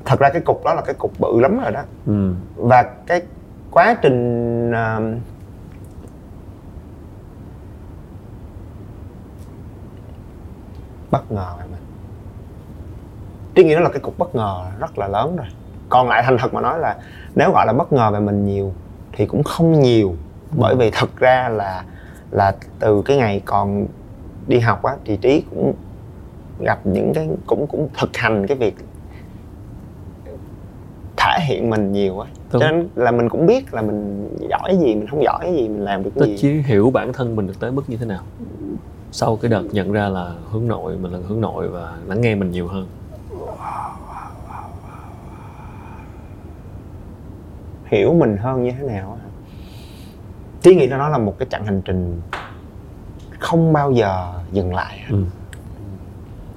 thật ra cái cục đó là cái cục bự lắm rồi đó. Ừ. và cái quá trình à, bất ngờ về mình. Trí nghĩ đó là cái cục bất ngờ rất là lớn rồi. Còn lại thành thật mà nói là nếu gọi là bất ngờ về mình nhiều thì cũng không nhiều. Bởi vì thật ra là là từ cái ngày còn đi học á thì trí cũng gặp những cái cũng cũng thực hành cái việc thể hiện mình nhiều á Đúng. cho nên là mình cũng biết là mình giỏi gì mình không giỏi cái gì mình làm được cái gì. chí hiểu bản thân mình được tới mức như thế nào? Sau cái đợt nhận ra là hướng nội mình là hướng nội và lắng nghe mình nhiều hơn. Hiểu mình hơn như thế nào á. Trí nghĩ nó là một cái chặng hành trình không bao giờ dừng lại ừ.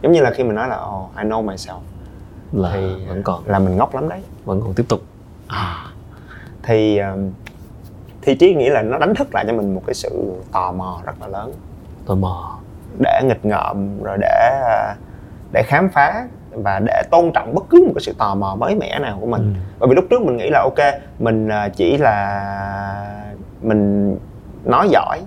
giống như là khi mình nói là oh, I know myself là thì vẫn còn là mình ngốc lắm đấy vẫn còn tiếp tục à. thì um, thì trí nghĩ là nó đánh thức lại cho mình một cái sự tò mò rất là lớn tò mò để nghịch ngợm rồi để uh, để khám phá và để tôn trọng bất cứ một cái sự tò mò mới mẻ nào của mình Ừ. bởi vì lúc trước mình nghĩ là ok mình chỉ là mình nói giỏi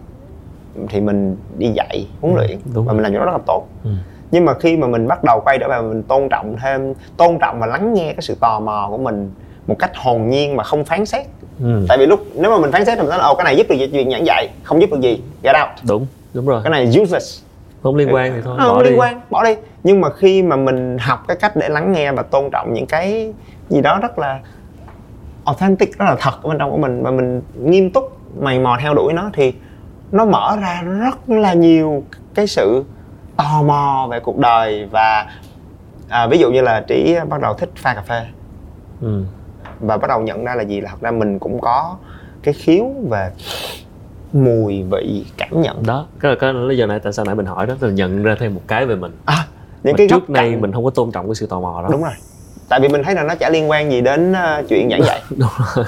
thì mình đi dạy huấn luyện đúng và rồi. mình làm chuyện đó rất là tốt ừ. Nhưng mà khi mà mình bắt đầu quay trở về mình tôn trọng thêm tôn trọng và lắng nghe cái sự tò mò của mình một cách hồn nhiên mà không phán xét. Ừ. tại vì lúc nếu mà mình phán xét thì mình nói là ồ cái này giúp được gì chuyện giảng dạy không giúp được gì get out. Đúng đúng rồi. Cái này useless. Không liên quan thì thôi Ờ, bỏ không đi. liên quan bỏ đi. Nhưng mà khi mà mình học cái cách để lắng nghe và tôn trọng những cái gì đó rất là authentic rất là thật ở bên trong của mình và mình nghiêm túc mày mò theo đuổi nó thì nó mở ra rất là nhiều cái sự tò mò về cuộc đời và à, ví dụ như là trí bắt đầu thích pha cà phê. Ừ. và bắt đầu nhận ra là gì? Là thật ra mình cũng có cái khiếu về mùi vị cảm nhận. Đó cái là cái lý do này tại sao nãy mình hỏi đó là nhận ra thêm một cái về mình. À, những mà cái trước nay cạnh- mình không có tôn trọng cái sự tò mò đó. Đúng rồi. Tại vì mình thấy là nó chả liên quan gì đến ờ, chuyện giảng dạy. Đúng rồi.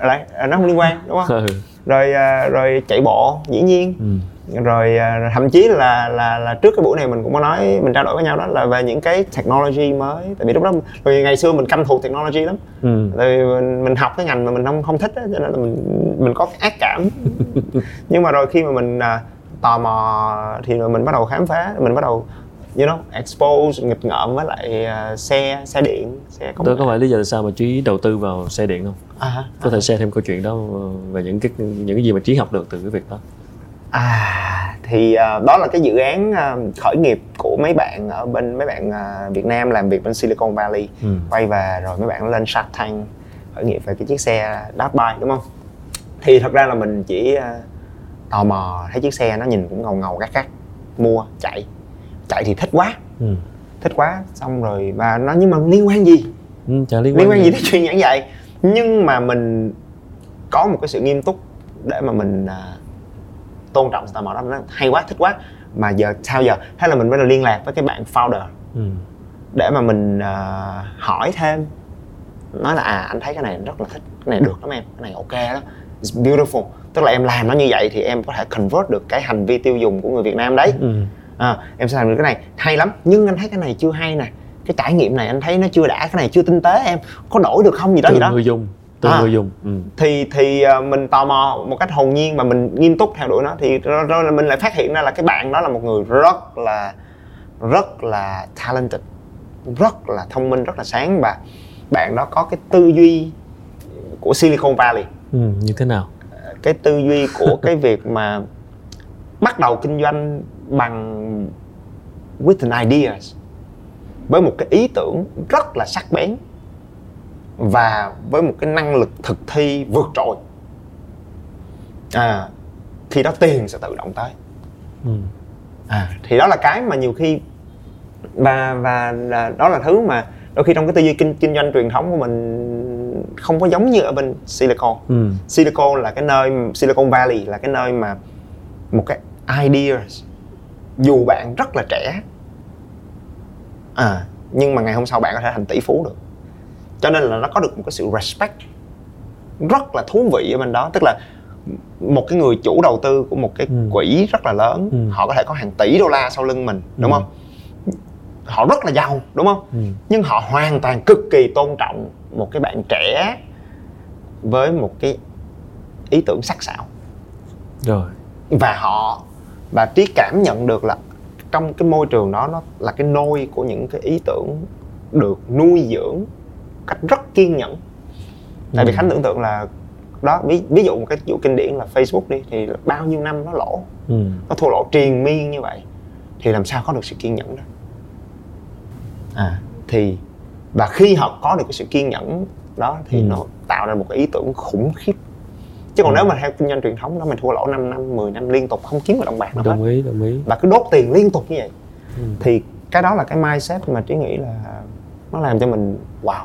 Đấy, nó không liên quan đúng không? Ừ. rồi ờ, rồi chạy bộ dĩ nhiên Ừ. rồi ờ, thậm chí là là là trước cái buổi này mình cũng có nói mình trao đổi với nhau đó là về những cái technology mới tại vì lúc đó rồi ngày xưa mình căm thù technology lắm Ừ. tại vì mình, mình học cái ngành mà mình không không thích á, cho nên là mình mình có ác cảm nhưng mà rồi khi mà mình à, tò mò thì rồi mình bắt đầu khám phá mình bắt đầu you know expose nghịch ngợm với lại à, xe xe điện xe công đó có phải lý do tại sao mà trí đầu tư vào xe điện không? À, có thể share thêm câu chuyện đó ờ, về những cái những cái gì mà trí học được từ cái việc đó. À thì à, đó là cái dự án à, khởi nghiệp của mấy bạn ở bên mấy bạn à, Việt Nam làm việc bên Silicon Valley. Ừ. quay về rồi mấy bạn lên Shark Tank khởi nghiệp về cái chiếc xe Dark Bike đúng không? Thì thật ra là mình chỉ à, tò mò thấy chiếc xe nó nhìn cũng ngầu ngầu gắt gắt mua chạy chạy thì thích quá. Ừ. thích quá xong rồi và nó nhưng mà liên quan gì? Ừ, chả liên quan, liên quan gì. tới chuyện giảng dạy? Nhưng mà mình có một cái sự nghiêm túc để mà mình à, tôn trọng sự tò mò đó. Nó hay quá thích quá. Mà giờ sao giờ? Thế là mình mới là liên lạc với cái bạn founder. Ừ. để mà mình uh, hỏi thêm. Nói là à anh thấy cái này rất là thích cái này được lắm em cái này ok đó. It's beautiful. Tức là em làm nó như vậy thì em có thể convert được cái hành vi tiêu dùng của người Việt Nam đấy. Ừ. à, em sẽ làm được cái này. Hay lắm. Nhưng anh thấy cái này chưa hay nè. Cái trải nghiệm này anh thấy nó chưa đã cái này chưa tinh tế em. Có đổi được không gì đó từ gì đó. người dùng từ À. người dùng. Ừ. thì thì ờ, mình tò mò một cách hồn nhiên mà mình nghiêm túc theo đuổi nó thì rồi, rồi mình lại phát hiện ra là cái bạn đó là một người rất là rất là talented rất là thông minh rất là sáng và bạn đó có cái tư duy của Silicon Valley. Ừ. như thế nào? Cái tư duy của cái việc mà bắt đầu kinh doanh bằng with an ideas với một cái ý tưởng rất là sắc bén và với một cái năng lực thực thi vượt trội à khi đó tiền sẽ tự động tới ừ. à thì đó là cái mà nhiều khi và và là, đó là thứ mà đôi khi trong cái tư duy kinh kinh doanh truyền thống của mình không có giống như ở bên Silicon Ừ. Silicon là cái nơi Silicon Valley là cái nơi mà một cái ideas dù bạn rất là trẻ à nhưng mà ngày hôm sau bạn có thể thành tỷ phú được cho nên là nó có được một cái sự respect rất là thú vị ở bên đó tức là một cái người chủ đầu tư của một cái Ừ. quỹ rất là lớn Ừ. họ có thể có hàng tỷ đô la sau lưng mình đúng Ừ. không họ rất là giàu đúng không Ừ. nhưng họ hoàn toàn cực kỳ tôn trọng một cái bạn trẻ với một cái ý tưởng sắc sảo rồi và họ và trí cảm nhận được là trong cái môi trường đó nó là cái nôi của những cái ý tưởng được nuôi dưỡng cách rất kiên nhẫn tại vì Ừ. khánh tưởng tượng là đó ví, ví dụ một cái dụ kinh điển là facebook đi thì bao nhiêu năm nó lỗ ừ. nó thua lỗ triền miên như vậy thì làm sao có được sự kiên nhẫn đó à thì và khi họ có được cái sự kiên nhẫn đó thì Ừ. nó tạo ra một cái ý tưởng khủng khiếp chứ còn Ừ. nếu mà theo kinh doanh truyền thống đó mình thua lỗ 5 năm 10 năm liên tục không kiếm được đồng bạc nào hết đồng ý đồng ý và cứ đốt tiền liên tục như vậy ừ. thì cái đó là cái mindset mà trí nghĩ là nó làm cho mình wow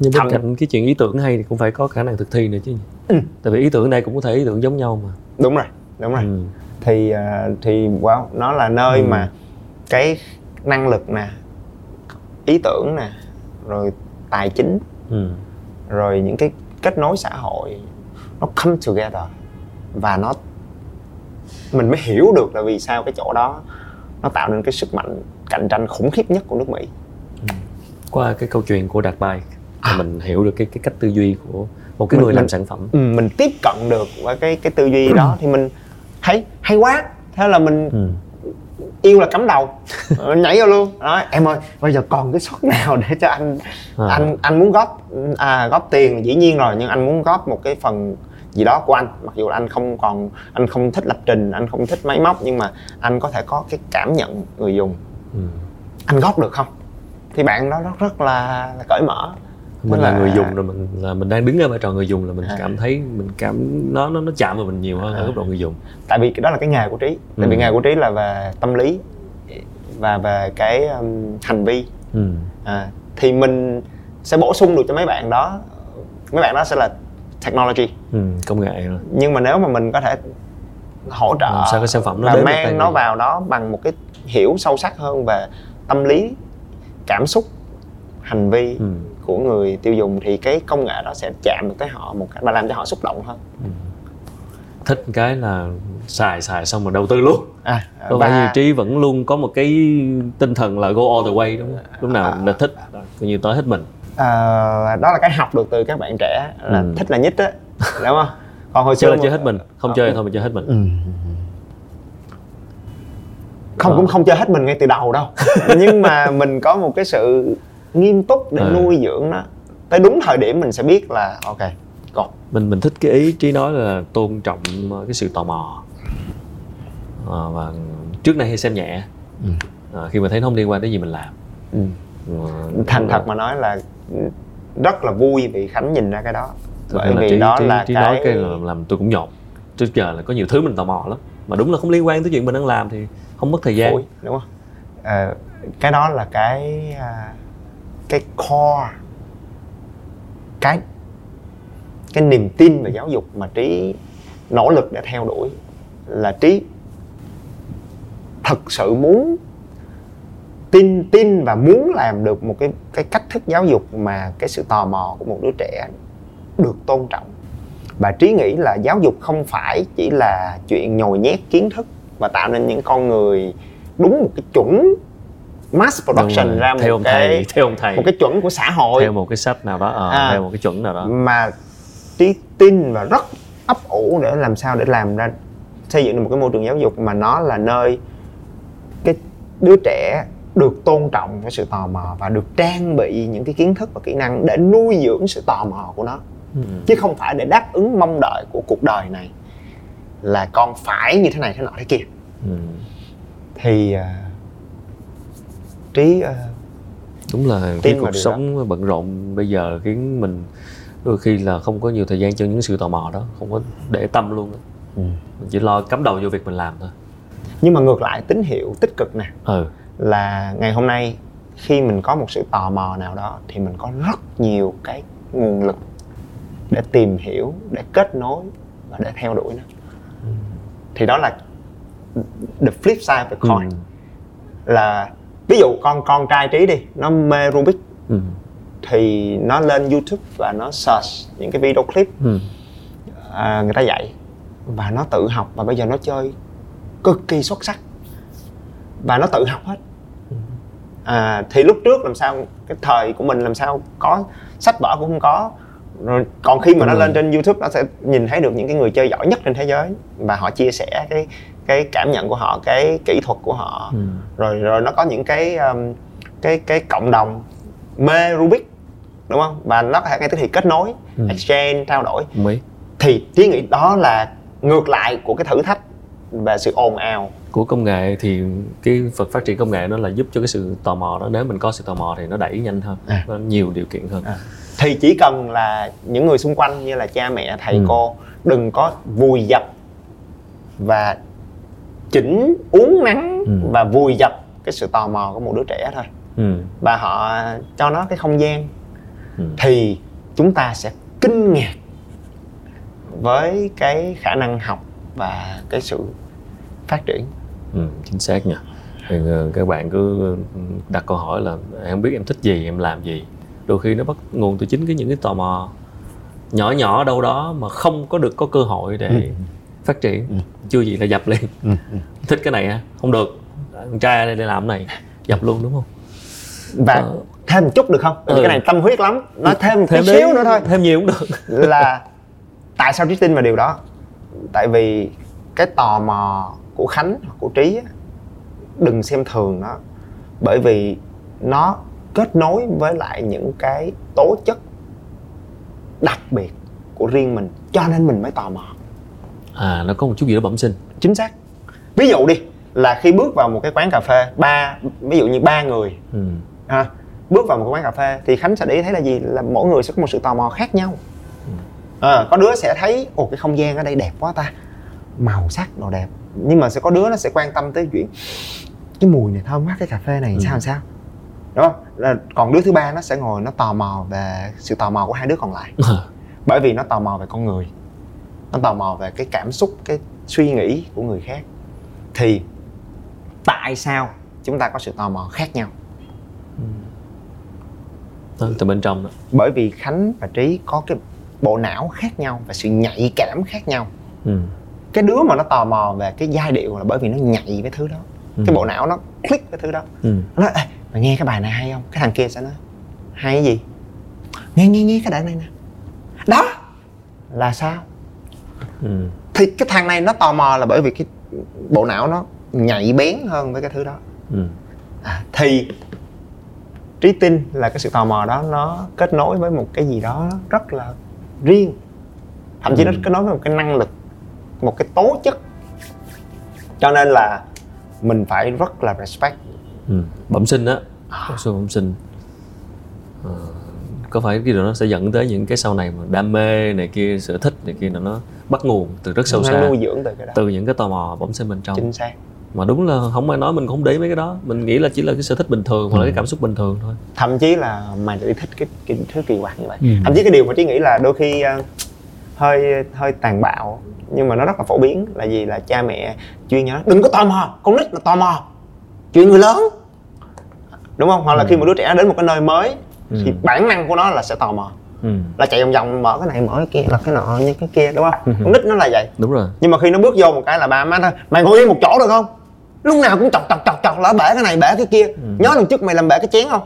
nhưng bên cạnh cái chuyện ý tưởng hay thì cũng phải có khả năng thực thi nữa chứ Ừ. tại vì ý tưởng này cũng có thể ý tưởng giống nhau mà đúng rồi đúng rồi ừ. thì à, thì wow nó là nơi Ừ. mà cái năng lực nè ý tưởng nè rồi tài chính Ừ. rồi những cái kết nối xã hội nó come together. Và nó mình mới hiểu được là vì sao cái chỗ đó nó tạo nên cái sức mạnh cạnh tranh khủng khiếp nhất của nước Mỹ. Qua cái câu chuyện của Đạt Bài À. mình hiểu được cái cái cách tư duy của một cái Mình- người làm mình- sản phẩm. ừ, mình tiếp cận được với cái cái tư duy đó thì mình thấy hay quá. Thế là mình ừ. yêu là cắm đầu nhảy vô luôn. Đó em ơi bây giờ còn cái suất nào để cho anh À. anh anh muốn góp à, góp tiền? Dĩ nhiên rồi nhưng anh muốn góp một cái phần gì đó của anh mặc dù là anh không còn anh không thích lập trình anh không thích máy móc nhưng mà anh có thể có cái cảm nhận người dùng Ừ. anh góp được không thì bạn đó rất rất là, là cởi mở mình là là- người dùng rồi mình là mình đang đứng ở vai trò người dùng là mình À. cảm thấy mình cảm nó nó nó chạm vào mình nhiều hơn ở À. góc độ người dùng tại vì cái đó là cái nghề của trí tại Ừ. vì nghề của trí là về tâm lý và về cái um, hành vi ừ. à, thì mình sẽ bổ sung được cho mấy bạn đó mấy bạn đó sẽ là technology. Ừ. công nghệ rồi. Nhưng mà nếu mà mình có thể hỗ trợ Làm sao cái sản phẩm nó và mang nó người. vào đó bằng một cái hiểu sâu sắc hơn về tâm lý cảm xúc hành vi ừ. của người tiêu dùng thì cái công nghệ đó sẽ chạm được tới họ một cách và làm cho họ xúc động hơn. Thích cái là xài xài xong rồi đầu tư luôn. À, có phải như trí vẫn luôn có một cái tinh thần là go all the way đúng không? Lúc nào là thích coi như tới hết mình à, đó là cái học được từ các bạn trẻ là Ừ. thích là nhất á đúng không còn hồi xưa chơi là chơi hết mình không chơi thì thôi mình chơi hết mình Ừ. không Ờ. cũng không chơi hết mình ngay từ đầu đâu nhưng mà mình có một cái sự nghiêm túc để Ờ. nuôi dưỡng nó tới đúng thời điểm mình sẽ biết là ok go mình mình thích cái ý trí nói là tôn trọng ờ, cái sự tò mò Ờ, và trước nay hay xem nhẹ Ừ. Ờ, khi mà thấy nó không liên quan tới gì mình làm ừ. Ờ, thành thật mà nói là rất là vui vì khánh nhìn ra cái đó. Thật bởi vì trí, đó trí, là trí cái nói cái là làm tôi cũng nhột. Trước giờ là có nhiều thứ mình tò mò lắm. Mà đúng là không liên quan tới chuyện mình đang làm thì không mất thời gian. Phổi đúng không? Ờ, cái đó là cái à, cái core cái cái niềm tin về giáo dục mà trí nỗ lực để theo đuổi là trí thực sự muốn tin tin và muốn làm được một cái cái cách thức giáo dục mà cái sự tò mò của một đứa trẻ được tôn trọng. Và trí nghĩ là giáo dục không phải chỉ là chuyện nhồi nhét kiến thức và tạo nên những con người đúng một cái chuẩn mass production ra một theo ông cái thầy theo ông thầy. một cái chuẩn của xã hội. Theo một cái sách nào đó ờ, À. theo một cái chuẩn nào đó. Mà trí tin và rất ấp ủ để làm sao để làm ra xây dựng được một cái môi trường giáo dục mà nó là nơi cái đứa trẻ được tôn trọng cái sự tò mò và được trang bị những cái kiến thức và kỹ năng để nuôi dưỡng sự tò mò của nó Ừ. chứ không phải để đáp ứng mong đợi của cuộc đời này là con phải như thế này thế nọ thế kia Ừ. thì à, trí à, đúng là cái cuộc sống bận rộn bây giờ khiến mình đôi khi là không có nhiều thời gian cho những sự tò mò đó không có để tâm luôn á. Ừ. mình chỉ lo cắm đầu vô việc mình làm thôi nhưng mà ngược lại tín hiệu tích cực nè ừ là ngày hôm nay khi mình có một sự tò mò nào đó thì mình có rất nhiều cái nguồn lực để tìm hiểu để kết nối và để theo đuổi nó thì đó là the flip side of the coin Ừ. là ví dụ con con trai trí đi nó mê Rubik ừ. thì nó lên YouTube và nó search những cái video clip Ừ. à, người ta dạy và nó tự học và bây giờ nó chơi cực kỳ xuất sắc và nó tự học hết à, thì lúc trước làm sao cái thời của mình làm sao có sách vở cũng không có. Rồi còn khi mà nó lên trên YouTube nó sẽ nhìn thấy được những cái người chơi giỏi nhất trên thế giới và họ chia sẻ cái cái cảm nhận của họ cái kỹ thuật của họ. Ừ. rồi rồi nó có những cái um, cái cái cộng đồng mê Rubik đúng không? Và nó có thể ngay tức thì kết nối Ừ. exchange trao đổi. Mấy thì trí nghĩ đó là ngược lại của cái thử thách và sự ồn ào của công nghệ thì cái Phật phát triển công nghệ nó là giúp cho cái sự tò mò đó nếu mình có sự tò mò thì nó đẩy nhanh hơn À. nó nhiều điều kiện hơn À. thì chỉ cần là những người xung quanh như là cha mẹ thầy Ừ. cô đừng có vùi dập và chỉnh uống nắng Ừ. và vùi dập cái sự tò mò của một đứa trẻ thôi ừ. và họ cho nó cái không gian Ừ. thì chúng ta sẽ kinh ngạc với cái khả năng học và cái sự phát triển. Ừ, chính xác nha. Thì ờ, các bạn cứ đặt câu hỏi là em không biết em thích gì em làm gì? Đôi khi nó bắt nguồn từ chính cái những cái tò mò nhỏ nhỏ đâu đó mà không có được có cơ hội để Ừ. phát triển. Chưa gì là dập liền. Thích cái này á không được. Con trai đây để làm cái này dập luôn đúng không? Và Ờ. thêm một chút được không? Ừ. cái này tâm huyết lắm. Nói thêm một thêm tí xíu nữa thôi. Thêm nhiều cũng được. Là tại sao trí tin vào điều đó? Tại vì cái tò mò của khánh hoặc của trí á, đừng xem thường nó. Bởi vì nó kết nối với lại những cái tố chất đặc biệt của riêng mình cho nên mình mới tò mò. À nó có một chút gì đó bẩm sinh. Chính xác. Ví dụ đi là khi bước vào một cái quán cà phê ba ví dụ như ba người ừ. ha, bước vào một quán cà phê thì khánh sẽ để ý thấy là gì? Là mỗi người sẽ có một sự tò mò khác nhau. À, có đứa sẽ thấy ồ cái không gian ở đây đẹp quá ta màu sắc đồ đẹp nhưng mà sẽ có đứa nó sẽ quan tâm tới chuyện cái mùi này thơm quá cái cà phê này Ừ. sao làm sao? Đúng không? Là- còn đứa thứ ba nó sẽ ngồi nó tò mò về sự tò mò của hai đứa còn lại. Bởi vì nó tò mò về con người. Nó tò mò về cái cảm xúc cái suy nghĩ của người khác. Thì tại sao chúng ta có sự tò mò khác nhau? Đó, từ bên trong đó. Bởi vì khánh và trí có cái bộ não khác nhau và sự nhạy cảm khác nhau. Ừ. cái đứa mà nó tò mò về cái giai điệu là bởi vì nó nhạy với thứ đó Ừ. cái bộ não nó click với thứ đó Ừ. nó nói Ê, mày nghe cái bài này hay không cái thằng kia sẽ nói hay cái gì nghe nghe nghe cái đoạn này nè đó là sao Ừ. thì cái thằng này nó tò mò là bởi vì cái bộ não nó nhạy bén hơn với cái thứ đó Ừ. à, thì trí tin là cái sự tò mò đó nó kết nối với một cái gì đó rất là riêng thậm chí Ừ. nó kết nối với một cái năng lực một cái tố chất. Cho nên là mình phải rất là respect. Ừ. bẩm sinh á. Có sự bẩm sinh. Ờ, có phải cái điều đó sẽ dẫn tới những cái sau này mà đam mê này kia sở thích này kia là nó bắt nguồn từ rất sâu nó xa? nuôi dưỡng từ cái đó. Từ những cái tò mò bẩm sinh bên trong. Chính xác. Mà đúng là không ai nói mình không để mấy cái đó. Mình nghĩ là chỉ là cái sở thích bình thường hoặc là cái cảm xúc bình thường thôi. Thậm chí là mày lại thích cái, cái thứ kỳ quặc như vậy. Ừ. thậm chí cái điều mà trí nghĩ là đôi khi ờ, hơi hơi tàn bạo nhưng mà nó rất là phổ biến là gì là cha mẹ chuyên nhớ đừng có tò mò con nít là tò mò chuyện người lớn đúng không hoặc là Ừ. khi một đứa trẻ đến một cái nơi mới thì Ừ. bản năng của nó là sẽ tò mò ừ. là chạy vòng vòng mở cái này mở cái kia là cái nọ như cái kia đúng không Ừ. con nít nó là vậy đúng rồi nhưng mà khi nó bước vô một cái là ba má thôi mày ngồi yên một chỗ được không lúc nào cũng chọc chọc chọc chọc lỡ bể cái này bể cái kia Ừ. nhớ lần trước mày làm bể cái chén không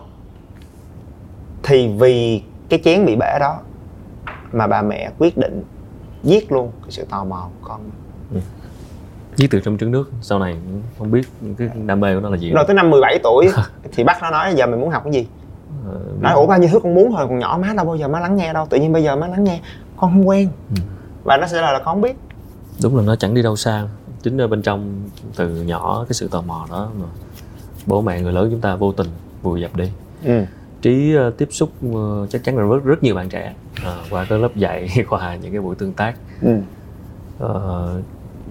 thì vì cái chén bị bể đó mà bà mẹ quyết định giết luôn cái sự tò mò của con. Giết từ trong trứng nước sau này không biết cái đam mê của nó là gì. Rồi tới năm 17 tuổi thì bắt nó nói giờ mày muốn học cái gì? Ờ, nói ủa bao nhiêu thứ con muốn thôi còn nhỏ má đâu bao giờ má lắng nghe đâu. Tự nhiên bây giờ má lắng nghe con không quen. Ừ. và nó sẽ là, là con không biết. Đúng là nó chẳng đi đâu xa. Chính ở bên trong từ nhỏ cái sự tò mò đó mà bố mẹ người lớn chúng ta vô tình vùi dập đi. Ừ. trí ờ, tiếp xúc ờ, chắc chắn là rất rất nhiều bạn trẻ ờ, qua cái lớp dạy qua những cái buổi tương tác Ừ. Ờ,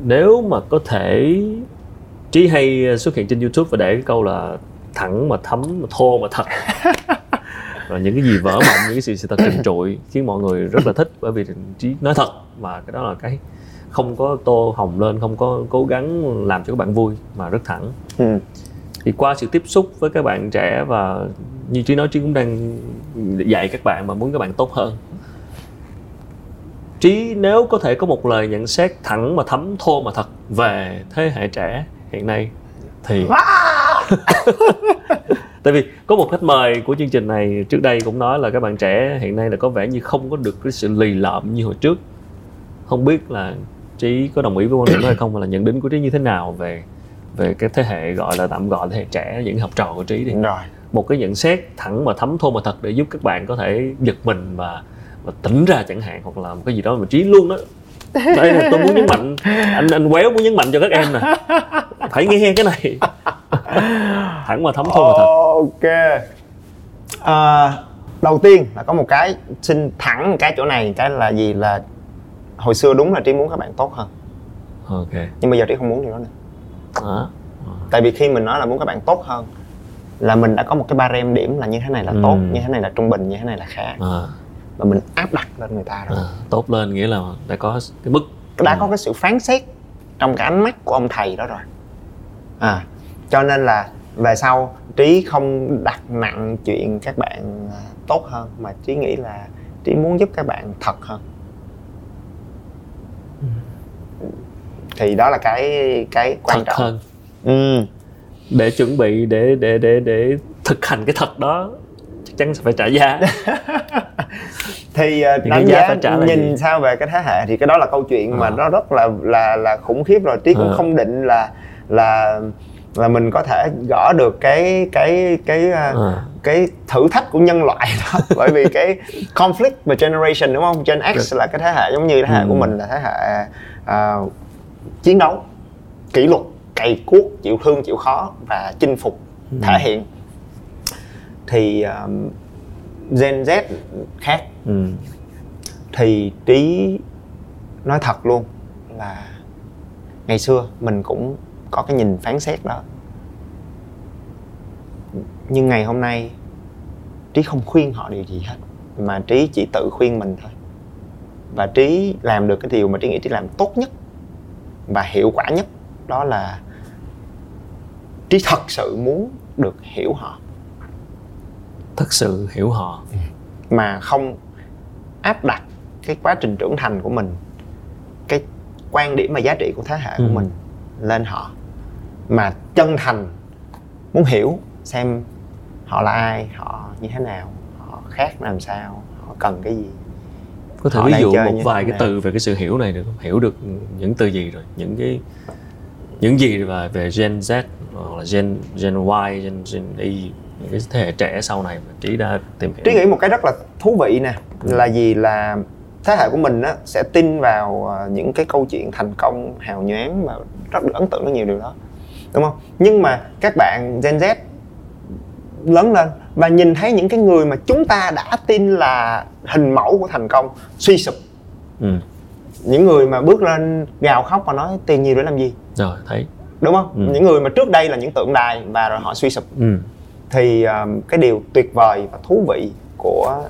nếu mà có thể trí hay xuất hiện trên youtube và để cái câu là thẳng mà thấm mà thô mà thật và những cái gì vỡ mộng những cái sự sự thật trần trụi khiến mọi người rất là thích bởi vì trí nói thật và cái đó là cái không có tô hồng lên không có cố gắng làm cho các bạn vui mà rất thẳng Ừ. thì qua sự tiếp xúc với các bạn trẻ và như trí nói trí cũng đang dạy các bạn mà muốn các bạn tốt hơn trí nếu có thể có một lời nhận xét thẳng mà thấm thô mà thật về thế hệ trẻ hiện nay thì tại vì có một khách mời của chương trình này trước đây cũng nói là các bạn trẻ hiện nay là có vẻ như không có được cái sự lì lợm như hồi trước. Không biết là trí có đồng ý với quan điểm đó hay không và là nhận định của trí như thế nào về về cái thế hệ gọi là tạm gọi thế hệ trẻ những học trò của trí đi. Rồi. Một cái nhận xét thẳng mà thấm thô mà thật để giúp các bạn có thể giật mình và và tỉnh ra chẳng hạn hoặc là một cái gì đó mà trí luôn đó. Đây là tôi muốn nhấn mạnh anh anh quéo muốn nhấn mạnh cho các em nè. Phải nghe cái này. Thẳng mà thấm thô mà thật. Ok. À, đầu tiên là có một cái xin thẳng cái chỗ này cái là gì là hồi xưa đúng là trí muốn các bạn tốt hơn. Ok. Nhưng bây giờ trí không muốn điều đó nữa. Đó tại vì khi mình nói là muốn các bạn tốt hơn là mình đã có một cái barem điểm là như thế này là Ừ. tốt như thế này là trung bình như thế này là khá. À, và mình áp đặt lên người ta rồi. À, tốt lên nghĩa là đã có cái mức. Đã Ừ. có cái sự phán xét trong cái ánh mắt của ông thầy đó rồi. À cho nên là về sau trí không đặt nặng chuyện các bạn à, tốt hơn mà trí nghĩ là trí muốn giúp các bạn thật hơn. Thì đó là cái cái quan thật trọng. hơn. Ừ. để chuẩn bị để để để để thực hành cái thật đó chắn sẽ phải trả giá thì uh, Thì đánh giá giá trả nhìn gì? sao về cái thế hệ thì cái đó là câu chuyện mà À. nó rất là là là khủng khiếp rồi trí cũng À. không định là là là mình có thể gõ được cái cái cái à, cái thử thách của nhân loại đó bởi vì cái conflict về generation đúng không gen X là cái thế hệ giống như thế hệ Ừ. của mình là thế hệ à, chiến đấu kỷ luật cày cuốc chịu thương chịu khó và chinh phục Ừ. thể hiện thì um, gen Z khác. Ừ. thì trí nói thật luôn là ngày xưa mình cũng có cái nhìn phán xét đó. Nhưng ngày hôm nay trí không khuyên họ điều gì hết mà trí chỉ tự khuyên mình thôi. Và trí làm được cái điều mà trí nghĩ trí làm tốt nhất và hiệu quả nhất đó là trí thật sự muốn được hiểu họ thật sự hiểu họ. Mà không áp đặt cái quá trình trưởng thành của mình cái quan điểm và giá trị của thế hệ Ừ. của mình lên họ. Mà chân thành muốn hiểu xem họ là ai họ như thế nào họ khác làm sao họ cần cái gì. Có thể Họ ví dụ một vài cái nào? từ về cái sự hiểu này được không? Hiểu được những từ gì rồi? Những cái những gì về về Gen Z hoặc là Gen Gen Y Gen Gen Y những cái thế hệ trẻ sau này mà trí đã tìm hiểu. Trí nghĩ một cái rất là thú vị nè là gì? Là thế hệ của mình á, sẽ tin vào ờ, những cái câu chuyện thành công hào nhoáng mà rất được ấn tượng với nhiều điều đó đúng không? Nhưng mà các bạn Gen Z lớn lên và nhìn thấy những cái người mà chúng ta đã tin là hình mẫu của thành công suy sụp. Ừ. những người mà bước lên gào khóc và nói tiền nhiều để làm gì? Rồi thấy. Đúng không? Ừ. những người mà trước đây là những tượng đài và rồi họ suy sụp. Ừ. thì um, cái điều tuyệt vời và thú vị của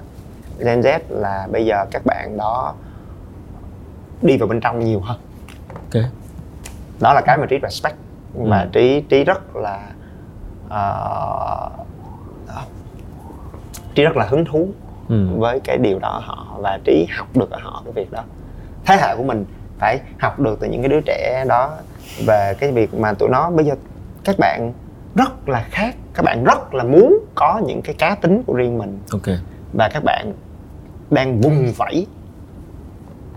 Gen Z là bây giờ các bạn đó đi vào bên trong nhiều hơn ok đó là cái mà trí respect và Ừ. trí trí rất là ờ, trí rất là hứng thú ừ. với cái điều đó họ và trí học được ở họ cái việc đó thế hệ của mình phải học được từ những cái đứa trẻ đó về cái việc mà tụi nó bây giờ các bạn rất là khác. Các bạn rất là muốn có những cái cá tính của riêng mình. Ok. Và các bạn đang vùng vẫy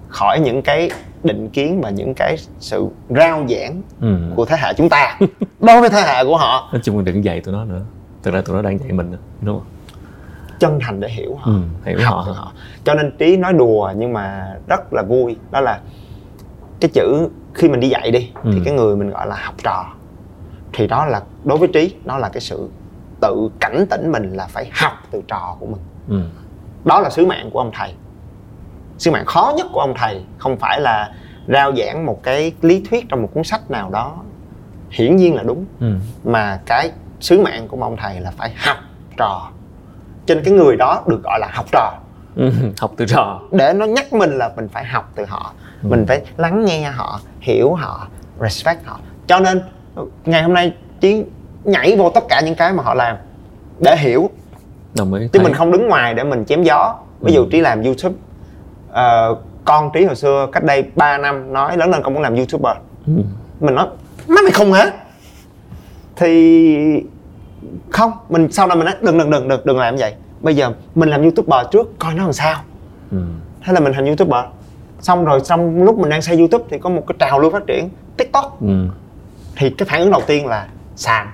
khỏi những cái định kiến và những cái sự rao giảng ừ. của thế hệ chúng ta. Đối với thế hệ của họ. Nói chung là đừng dạy tụi nó nữa. Thực ra tụi nó đang dạy mình nữa đúng không? Chân thành để hiểu họ. Ừ. hiểu học họ. họ. Cho nên trí nói đùa nhưng mà rất là vui. Đó là cái chữ khi mình đi dạy đi thì Ừ. cái người mình gọi là học trò thì đó là đối với trí đó là cái sự tự cảnh tỉnh mình là phải học từ trò của mình ừ. đó là sứ mạng của ông thầy sứ mạng khó nhất của ông thầy không phải là rao giảng một cái lý thuyết trong một cuốn sách nào đó hiển nhiên là đúng Ừ. mà cái sứ mạng của ông thầy là phải học trò trên cái người đó được gọi là học trò Ừ. học từ trò để nó nhắc mình là mình phải học từ họ Ừ. mình phải lắng nghe họ hiểu họ respect họ cho nên ngày hôm nay chí nhảy vô tất cả những cái mà họ làm để hiểu. Đồng ý chứ mình không đứng ngoài để mình chém gió. Ví dụ Ừ. trí làm youtube ờ, con trí hồi xưa cách đây 3 năm nói lớn lên con muốn làm youtuber. Ừ. mình nói má mày không hả? Thì không mình sau đó mình nói đừng đừng đừng đừng đừng làm vậy. Bây giờ mình làm youtuber trước coi nó làm sao. Ừ. thế là mình thành youtuber. Xong rồi trong lúc mình đang xây youtube thì có một cái trào lưu phát triển tiktok. Ừ. thì cái phản ứng đầu tiên là xàm.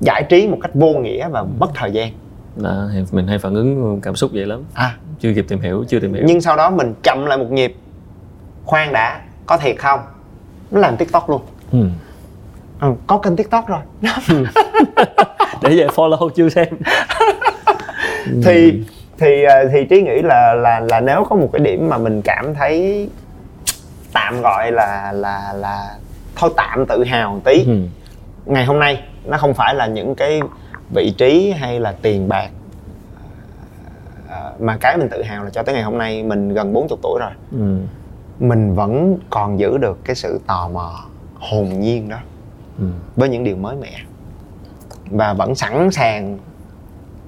Giải trí một cách vô nghĩa và mất thời gian. Đó, thì mình hay phản ứng cảm xúc vậy lắm. À. Chưa kịp tìm hiểu chưa tìm hiểu. Nhưng sau đó mình chậm lại một nhịp. Khoan đã có thiệt không? Nó làm tiktok luôn. Ừ. ừ, có kênh tiktok rồi. Để về follow chưa xem. Thì thì ờ, thì trí nghĩ là là là nếu có một cái điểm mà mình cảm thấy tạm gọi là là là thôi tạm tự hào một tí ừ. ngày hôm nay nó không phải là những cái vị trí hay là tiền bạc Ờ, mà cái mình tự hào là cho tới ngày hôm nay mình gần 40 tuổi rồi Ừ. mình vẫn còn giữ được cái sự tò mò hồn nhiên đó Ừ. với những điều mới mẻ và vẫn sẵn sàng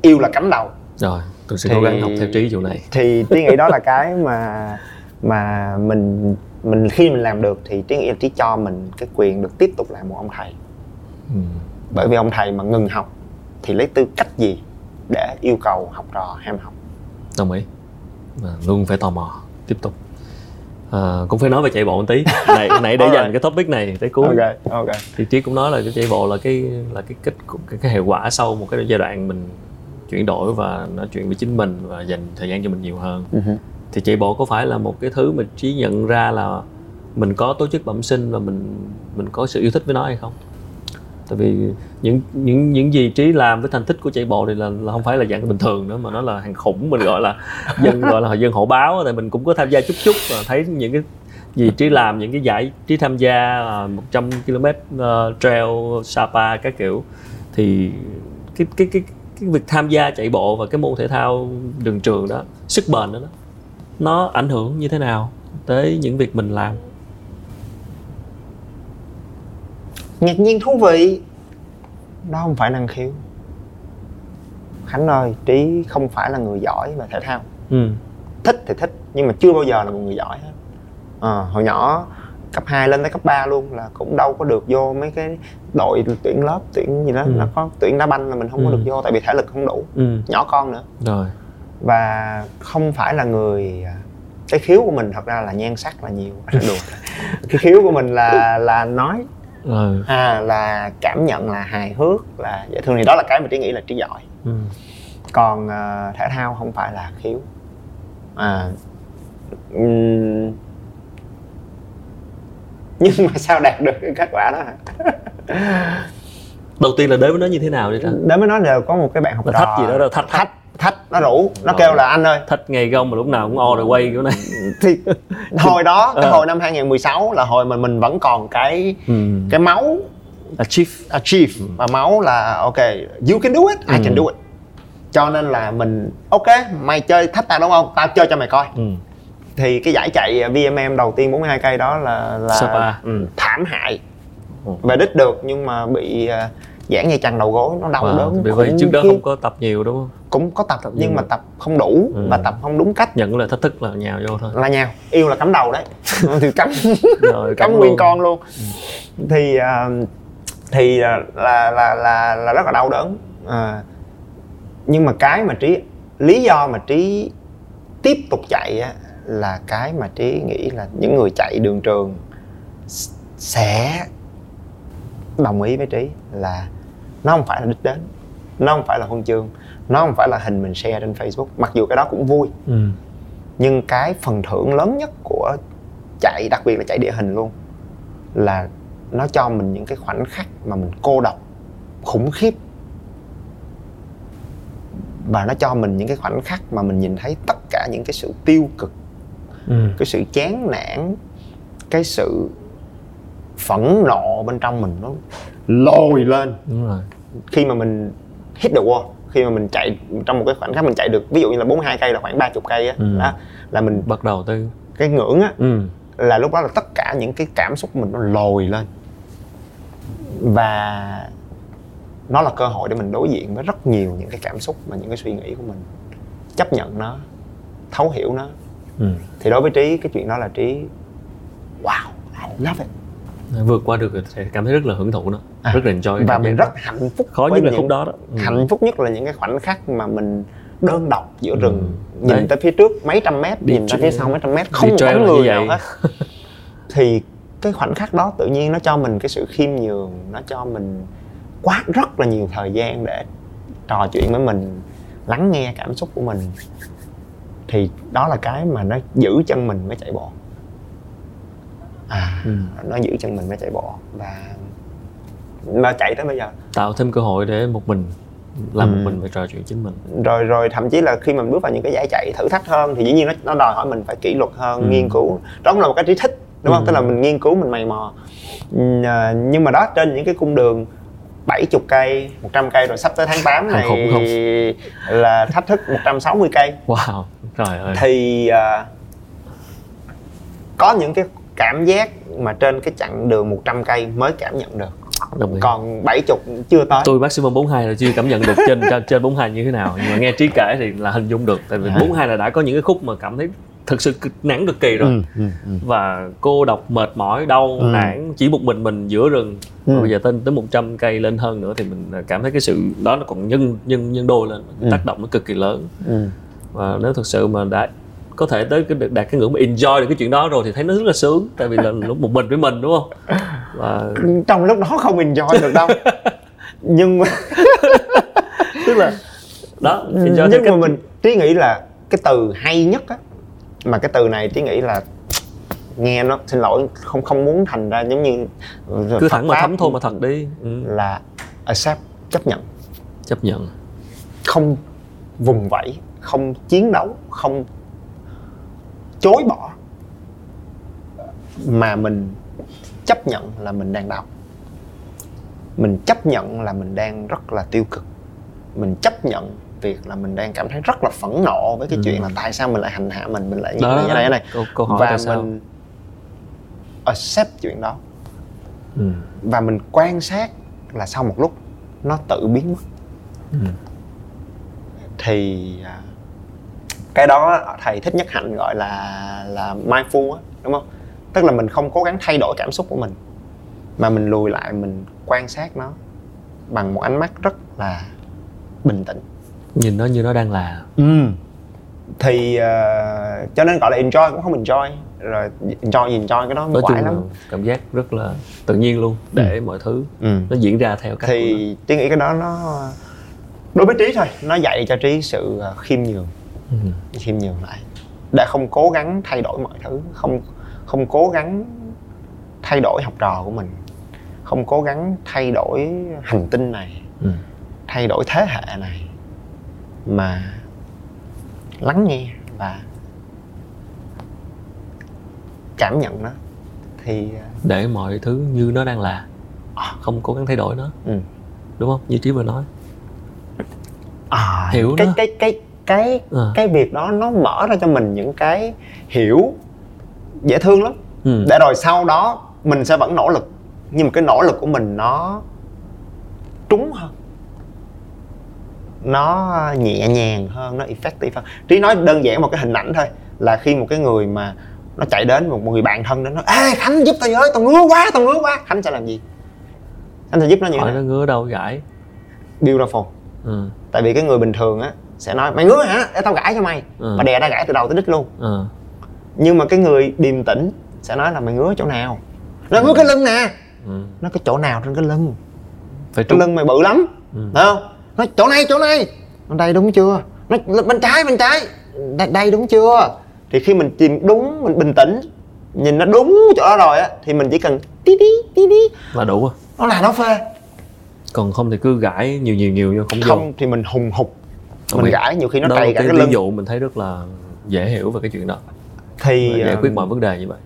yêu là cắm đầu rồi tôi sẽ Thì- cố gắng học theo trí vụ này thì trí nghĩ đó là cái mà mà mình mình khi mình làm được thì nghĩ là trí cho mình cái quyền được tiếp tục làm một ông thầy. Ừ. bởi vì ông thầy mà ngừng học thì lấy tư cách gì để yêu cầu học trò ham học? Đồng ý. Và luôn phải tò mò tiếp tục. À, cũng phải nói về chạy bộ một tí. Này nãy để dành cái topic này tới cuối. Ok ok. Thì trí cũng nói là cái chạy bộ là cái là cái kết cái, cái hệ quả sau một cái giai đoạn mình chuyển đổi và nói chuyện với chính mình và dành thời gian cho mình nhiều hơn thì chạy bộ có phải là một cái thứ mà trí nhận ra là mình có tố chất bẩm sinh và mình mình có sự yêu thích với nó hay không? Tại vì những những những gì trí làm với thành tích của chạy bộ thì là, là không phải là dạng bình thường nữa mà nó là hàng khủng mình gọi là dân gọi là dân hộ báo tại mình cũng có tham gia chút chút và thấy những cái gì trí làm những cái giải trí tham gia 100 km uh, trail Sapa các kiểu thì cái cái cái cái việc tham gia chạy bộ và cái môn thể thao đường trường đó sức bền đó, đó nó ảnh hưởng như thế nào tới những việc mình làm? Ngạc nhiên thú vị. Đó không phải năng khiếu. Khánh ơi trí không phải là người giỏi về thể thao. Ừ. thích thì thích nhưng mà chưa bao giờ là một người giỏi hết. Ờ, hồi nhỏ cấp 2 lên tới cấp 3 luôn là cũng đâu có được vô mấy cái đội tuyển lớp tuyển gì đó Ừ. nó có tuyển đá banh là mình không có Ừ. được vô tại vì thể lực không đủ. Ừ. Nhỏ con nữa. Rồi và không phải là người à, cái khiếu của mình thật ra là nhan sắc là nhiều. Đùa cái khiếu của mình là là nói. Ừ. à là cảm nhận là hài hước là dễ thương thì đó là cái mà trí nghĩ là trí giỏi. Ừ. còn à, thể thao không phải là khiếu. À ừm, nhưng mà sao đạt được cái kết quả đó hả? Đầu tiên là đến với nó như thế nào đi ta để mới nói là có một cái bạn học Là trò. thách gì đó đâu, thách- thách thách nó rủ nó Rồi. kêu là anh ơi thách ngay gông mà lúc nào cũng o rồi quay kiểu này thì hồi đó cái Ờ. hồi năm 2016 là hồi mà mình vẫn còn cái ừ. cái máu achieve achieve và máu là ok you can do it I can Ừ. do it cho nên là mình ok mày chơi thách tao đúng không tao chơi cho mày coi ừ. thì cái giải chạy VMM đầu tiên 42 cây đó là là Sapa. ừ, thảm hại về đích được nhưng mà bị uh, giãn dây chằng đầu gối nó đau Wow, đớn vì vậy trước đó khiếp. không có tập nhiều đúng không? Cũng có tập, Tập nhưng nhiều. mà tập không đủ Ừ. và tập không đúng cách. Nhận là thách thức là nhào vô thôi. Là nhào yêu là cắm đầu đấy. Thì cắm rồi cắm cảm nguyên con luôn. Thì à, thì à, là là là là rất là đau đớn. À, nhưng mà cái mà trí lý do mà trí tiếp tục chạy á, là cái mà trí nghĩ là những người chạy đường trường sẽ đồng ý với trí là nó không phải là đích đến nó không phải là huân chương nó không phải là hình mình share trên facebook mặc dù cái đó cũng vui ừ. nhưng cái phần thưởng lớn nhất của chạy đặc biệt là chạy địa hình luôn là nó cho mình những cái khoảnh khắc mà mình cô độc khủng khiếp và nó cho mình những cái khoảnh khắc mà mình nhìn thấy tất cả những cái sự tiêu cực Ừ. cái sự chán nản cái sự phẫn nộ bên trong mình nó lồi lên đúng rồi khi mà mình hit the wall khi mà mình chạy trong một cái khoảnh khắc mình chạy được ví dụ như là 42 cây là khoảng 30 cây á Ừ. đó là mình bắt đầu từ cái ngưỡng á ừ. là lúc đó là tất cả những cái cảm xúc mình nó lồi lên và nó là cơ hội để mình đối diện với rất nhiều những cái cảm xúc và những cái suy nghĩ của mình chấp nhận nó thấu hiểu nó Ừ. thì đối với trí cái chuyện đó là trí wow I love it vượt qua được thì cảm thấy rất là hưởng thụ nó À, rất là enjoy và mình giác rất hạnh phúc khó nhất là những- khúc đó đó. Ừ. hạnh phúc nhất là những cái khoảnh khắc mà mình đơn độc giữa rừng Ừ. nhìn Đấy. tới phía trước mấy trăm mét Đi nhìn ra tra- phía sau mấy trăm mét không như người nào hết. Thì cái khoảnh khắc đó tự nhiên nó cho mình cái sự khiêm nhường nó cho mình quá rất là nhiều thời gian để trò chuyện với mình lắng nghe cảm xúc của mình. Thì đó là cái mà nó giữ chân mình mới chạy bộ à Ừ. nó giữ chân mình mới chạy bộ và mà chạy tới bây giờ tạo thêm cơ hội để một mình làm Ừ. một mình và trò chuyện chính mình rồi rồi thậm chí là khi mình bước vào những cái giải chạy thử thách hơn thì dĩ nhiên nó, nó đòi hỏi mình phải kỷ luật hơn Ừ. nghiên cứu đó cũng là một cái trí thích đúng không Ừ. tức là mình nghiên cứu mình mày mò Ừ, à, nhưng mà đó trên những cái cung đường 70 cây 100 cây rồi sắp tới tháng 8 Hàng khủng không? này là thách thức 160 cây wow trời ơi thì à, có những cái cảm giác mà trên cái chặng đường 100 cây mới cảm nhận được đồng ý còn 70 chưa tới tôi maximum 42 là chưa cảm nhận được trên trên 42 như thế nào nhưng mà nghe trí kể thì là hình dung được tại vì À. 42 là đã có những cái khúc mà cảm thấy thực sự cực nản cực kỳ rồi Ừ, ừ, ừ. và cô độc mệt mỏi đau Ừ. nản chỉ một mình mình giữa rừng Ừ. Bây giờ tới tới 100 cây lên hơn nữa thì mình cảm thấy cái sự đó nó còn nhân nhân nhân đôi lên Ừ. tác động nó cực kỳ lớn Ừ. và nếu thực sự mà đã có thể tới cái đạt cái ngưỡng mà enjoy được cái chuyện đó rồi thì thấy nó rất là sướng. Tại vì là lúc một mình với mình đúng không? Và trong lúc đó không enjoy được đâu. Nhưng mà tức là đó enjoy nhưng mà cách- mình trí nghĩ là cái từ hay nhất á mà cái từ này trí nghĩ là nghe nó xin lỗi không không muốn thành ra giống như cứ Phật thẳng mà thấm thôi mà thật đi. Ừ. là accept chấp nhận. Chấp nhận. Không vùng vẫy không chiến đấu không chối bỏ. Mà mình chấp nhận là mình đang đau. Mình chấp nhận là mình đang rất là tiêu cực. Mình chấp nhận việc là mình đang cảm thấy rất là phẫn nộ với cái Ừ. chuyện là tại sao mình lại hành hạ mình mình lại như đó, này như này. Câu, câu hỏi và mình accept chuyện đó. Ừ. và mình quan sát là sau một lúc nó tự biến mất. Ừ. thì à, cái đó thầy thích nhất hạnh gọi là là mindful á đúng không? Tức là mình không cố gắng thay đổi cảm xúc của mình mà mình lùi lại mình quan sát nó bằng một ánh mắt rất là bình tĩnh. Nhìn nó như nó đang là. Thì à, cho nên gọi là enjoy cũng không enjoy. Rồi enjoy gì enjoy cái đó nói chung lắm. cảm giác rất là tự nhiên luôn để mọi thứ ừ. nó diễn ra theo cách thì trí nghĩ cái đó nó đối với trí thôi nó dạy cho trí sự à, khiêm nhường. Ừ. khiêm nhường lại để không cố gắng thay đổi mọi thứ không không cố gắng thay đổi học trò của mình không cố gắng thay đổi hành tinh này Ừ. thay đổi thế hệ này mà lắng nghe và cảm nhận nó thì à, để mọi thứ như nó đang là không cố gắng thay đổi nó ừ. đúng không như trí vừa nói à, Hiểu cái nó. cái cái cái À. cái việc đó nó mở ra cho mình những cái hiểu dễ thương lắm. Ừ. để rồi sau đó mình sẽ vẫn nỗ lực nhưng mà cái nỗ lực của mình nó trúng hơn. Nó nhẹ nhàng hơn nó effective hơn. Trí nói đơn giản một cái hình ảnh thôi là khi một cái người mà nó chạy đến một, một người bạn thân đến nói ê khánh giúp tao với tao ngứa quá tao ngứa quá. Khánh sẽ làm gì? Khánh sẽ giúp nó như thế nó ngứa đâu gãi beautiful ừ. tại vì cái người bình thường á sẽ nói mày ngứa hả? Để tao gãi cho mày. Ừ. và đè ra gãi từ đầu tới đít luôn. Ừ. nhưng mà cái người điềm tĩnh sẽ nói là mày ngứa chỗ nào? Nó ngứa cái lưng nè. Ừ. nó cái chỗ nào trên cái lưng? Phải cái lưng mày bự lắm. Ừ. thấy không? Nó chỗ này chỗ này. Đây đúng chưa? Nó bên trái bên trái. Đây, đây đúng chưa? Thì khi mình tìm đúng mình bình tĩnh nhìn nó đúng chỗ đó rồi á thì mình chỉ cần tí tí tí tí. Là đủ à nó là nó phê. Còn không thì cứ gãi nhiều nhiều nhiều nhưng không vô. không thì mình hùng hục Đồng mình gãi nhiều khi nó là cả cái cái ví lưng. dụ mình thấy rất là dễ hiểu về cái chuyện đó. Thì và giải quyết um, mọi vấn đề như vậy.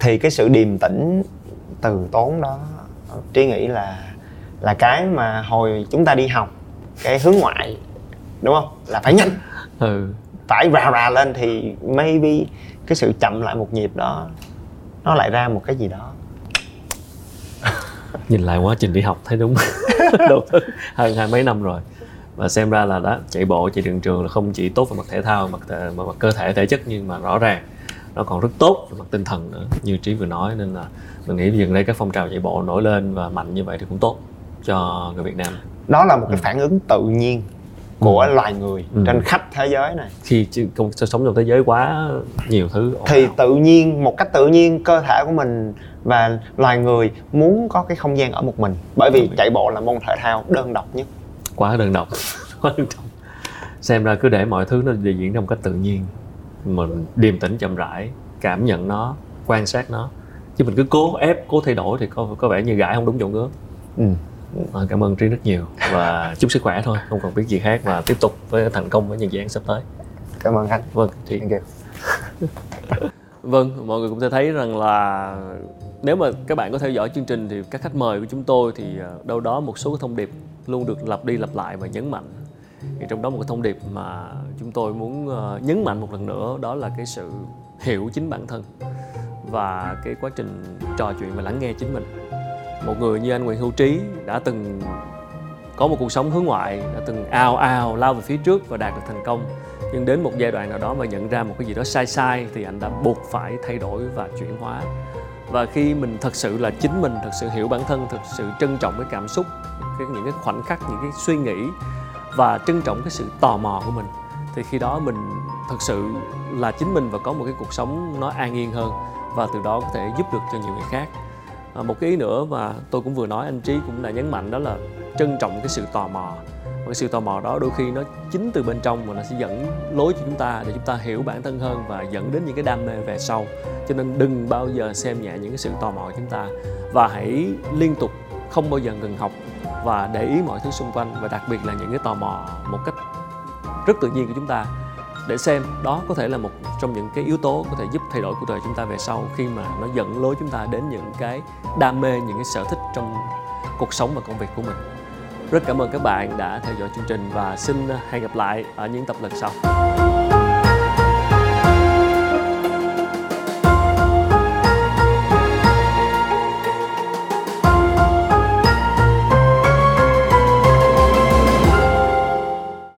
thì cái sự điềm tĩnh từ tốn đó trí nghĩ là là cái mà hồi chúng ta đi học cái hướng ngoại đúng không? Là phải nhanh. Ừ. Phải rà rà lên thì maybe cái sự chậm lại một nhịp đó nó lại ra một cái gì đó. Nhìn lại quá trình đi học thấy đúng. Đầu tư hơn hai mấy năm rồi và xem ra là đó chạy bộ chạy đường trường là không chỉ tốt về mặt thể thao mặt thể- mà mặt cơ thể thể chất nhưng mà rõ ràng nó còn rất tốt về mặt tinh thần nữa như trí vừa nói. Nên là mình nghĩ dần đây các phong trào chạy bộ nổi lên và mạnh như vậy thì cũng tốt cho người Việt Nam. Đó là một cái phản ứng tự nhiên của loài người Ừ. trên khắp thế giới này. Khi không sống trong thế giới quá nhiều thứ thì ào. tự nhiên một cách tự nhiên cơ thể của mình và loài người muốn có cái không gian ở một mình. Bởi vì chạy bộ là môn thể thao đơn độc nhất quá đơn độc. Quá đơn độc. Xem ra cứ để mọi thứ nó diễn ra một cách tự nhiên mình điềm tĩnh chậm rãi cảm nhận nó quan sát nó. Chứ mình cứ cố ép cố thay đổi thì có có vẻ như gãi không đúng chỗ ngứa. Ừ. à, cảm ơn trí rất nhiều và chúc sức khỏe thôi không còn biết gì khác và tiếp tục với thành công với những dự án sắp tới. Cảm ơn anh vâng chị Thank you. Vâng, mọi người cũng sẽ thấy rằng là nếu mà các bạn có theo dõi chương trình thì các khách mời của chúng tôi thì à, đâu đó một số thông điệp luôn được lặp đi lặp lại và nhấn mạnh. Thì trong đó một cái thông điệp mà chúng tôi muốn à, nhấn mạnh một lần nữa đó là cái sự hiểu chính bản thân và cái quá trình trò chuyện và lắng nghe chính mình. Một người như anh Nguyễn Hữu Trí đã từng có một cuộc sống hướng ngoại, đã từng ao ao lao về phía trước và đạt được thành công nhưng đến một giai đoạn nào đó mà nhận ra một cái gì đó sai sai thì anh đã buộc phải thay đổi và chuyển hóa. Và khi mình thật sự là chính mình thật sự hiểu bản thân thật sự trân trọng cái cảm xúc cái những cái khoảnh khắc những cái suy nghĩ và trân trọng cái sự tò mò của mình thì khi đó mình thật sự là chính mình và có một cái cuộc sống nó an yên hơn và từ đó có thể giúp được cho nhiều người khác. À, một cái ý nữa mà tôi cũng vừa nói anh trí cũng đã nhấn mạnh đó là trân trọng cái sự tò mò và cái sự tò mò đó đôi khi nó chính từ bên trong mà nó sẽ dẫn lối cho chúng ta để chúng ta hiểu bản thân hơn và dẫn đến những cái đam mê về sau. Cho nên đừng bao giờ xem nhẹ những cái sự tò mò của chúng ta và hãy liên tục không bao giờ ngừng học và để ý mọi thứ xung quanh và đặc biệt là những cái tò mò một cách rất tự nhiên của chúng ta để xem đó có thể là một trong những cái yếu tố có thể giúp thay đổi cuộc đời chúng ta về sau khi mà nó dẫn lối chúng ta đến những cái đam mê, những cái sở thích trong cuộc sống và công việc của mình rất cảm ơn các bạn đã theo dõi chương trình và xin hẹn gặp lại ở những tập lần sau.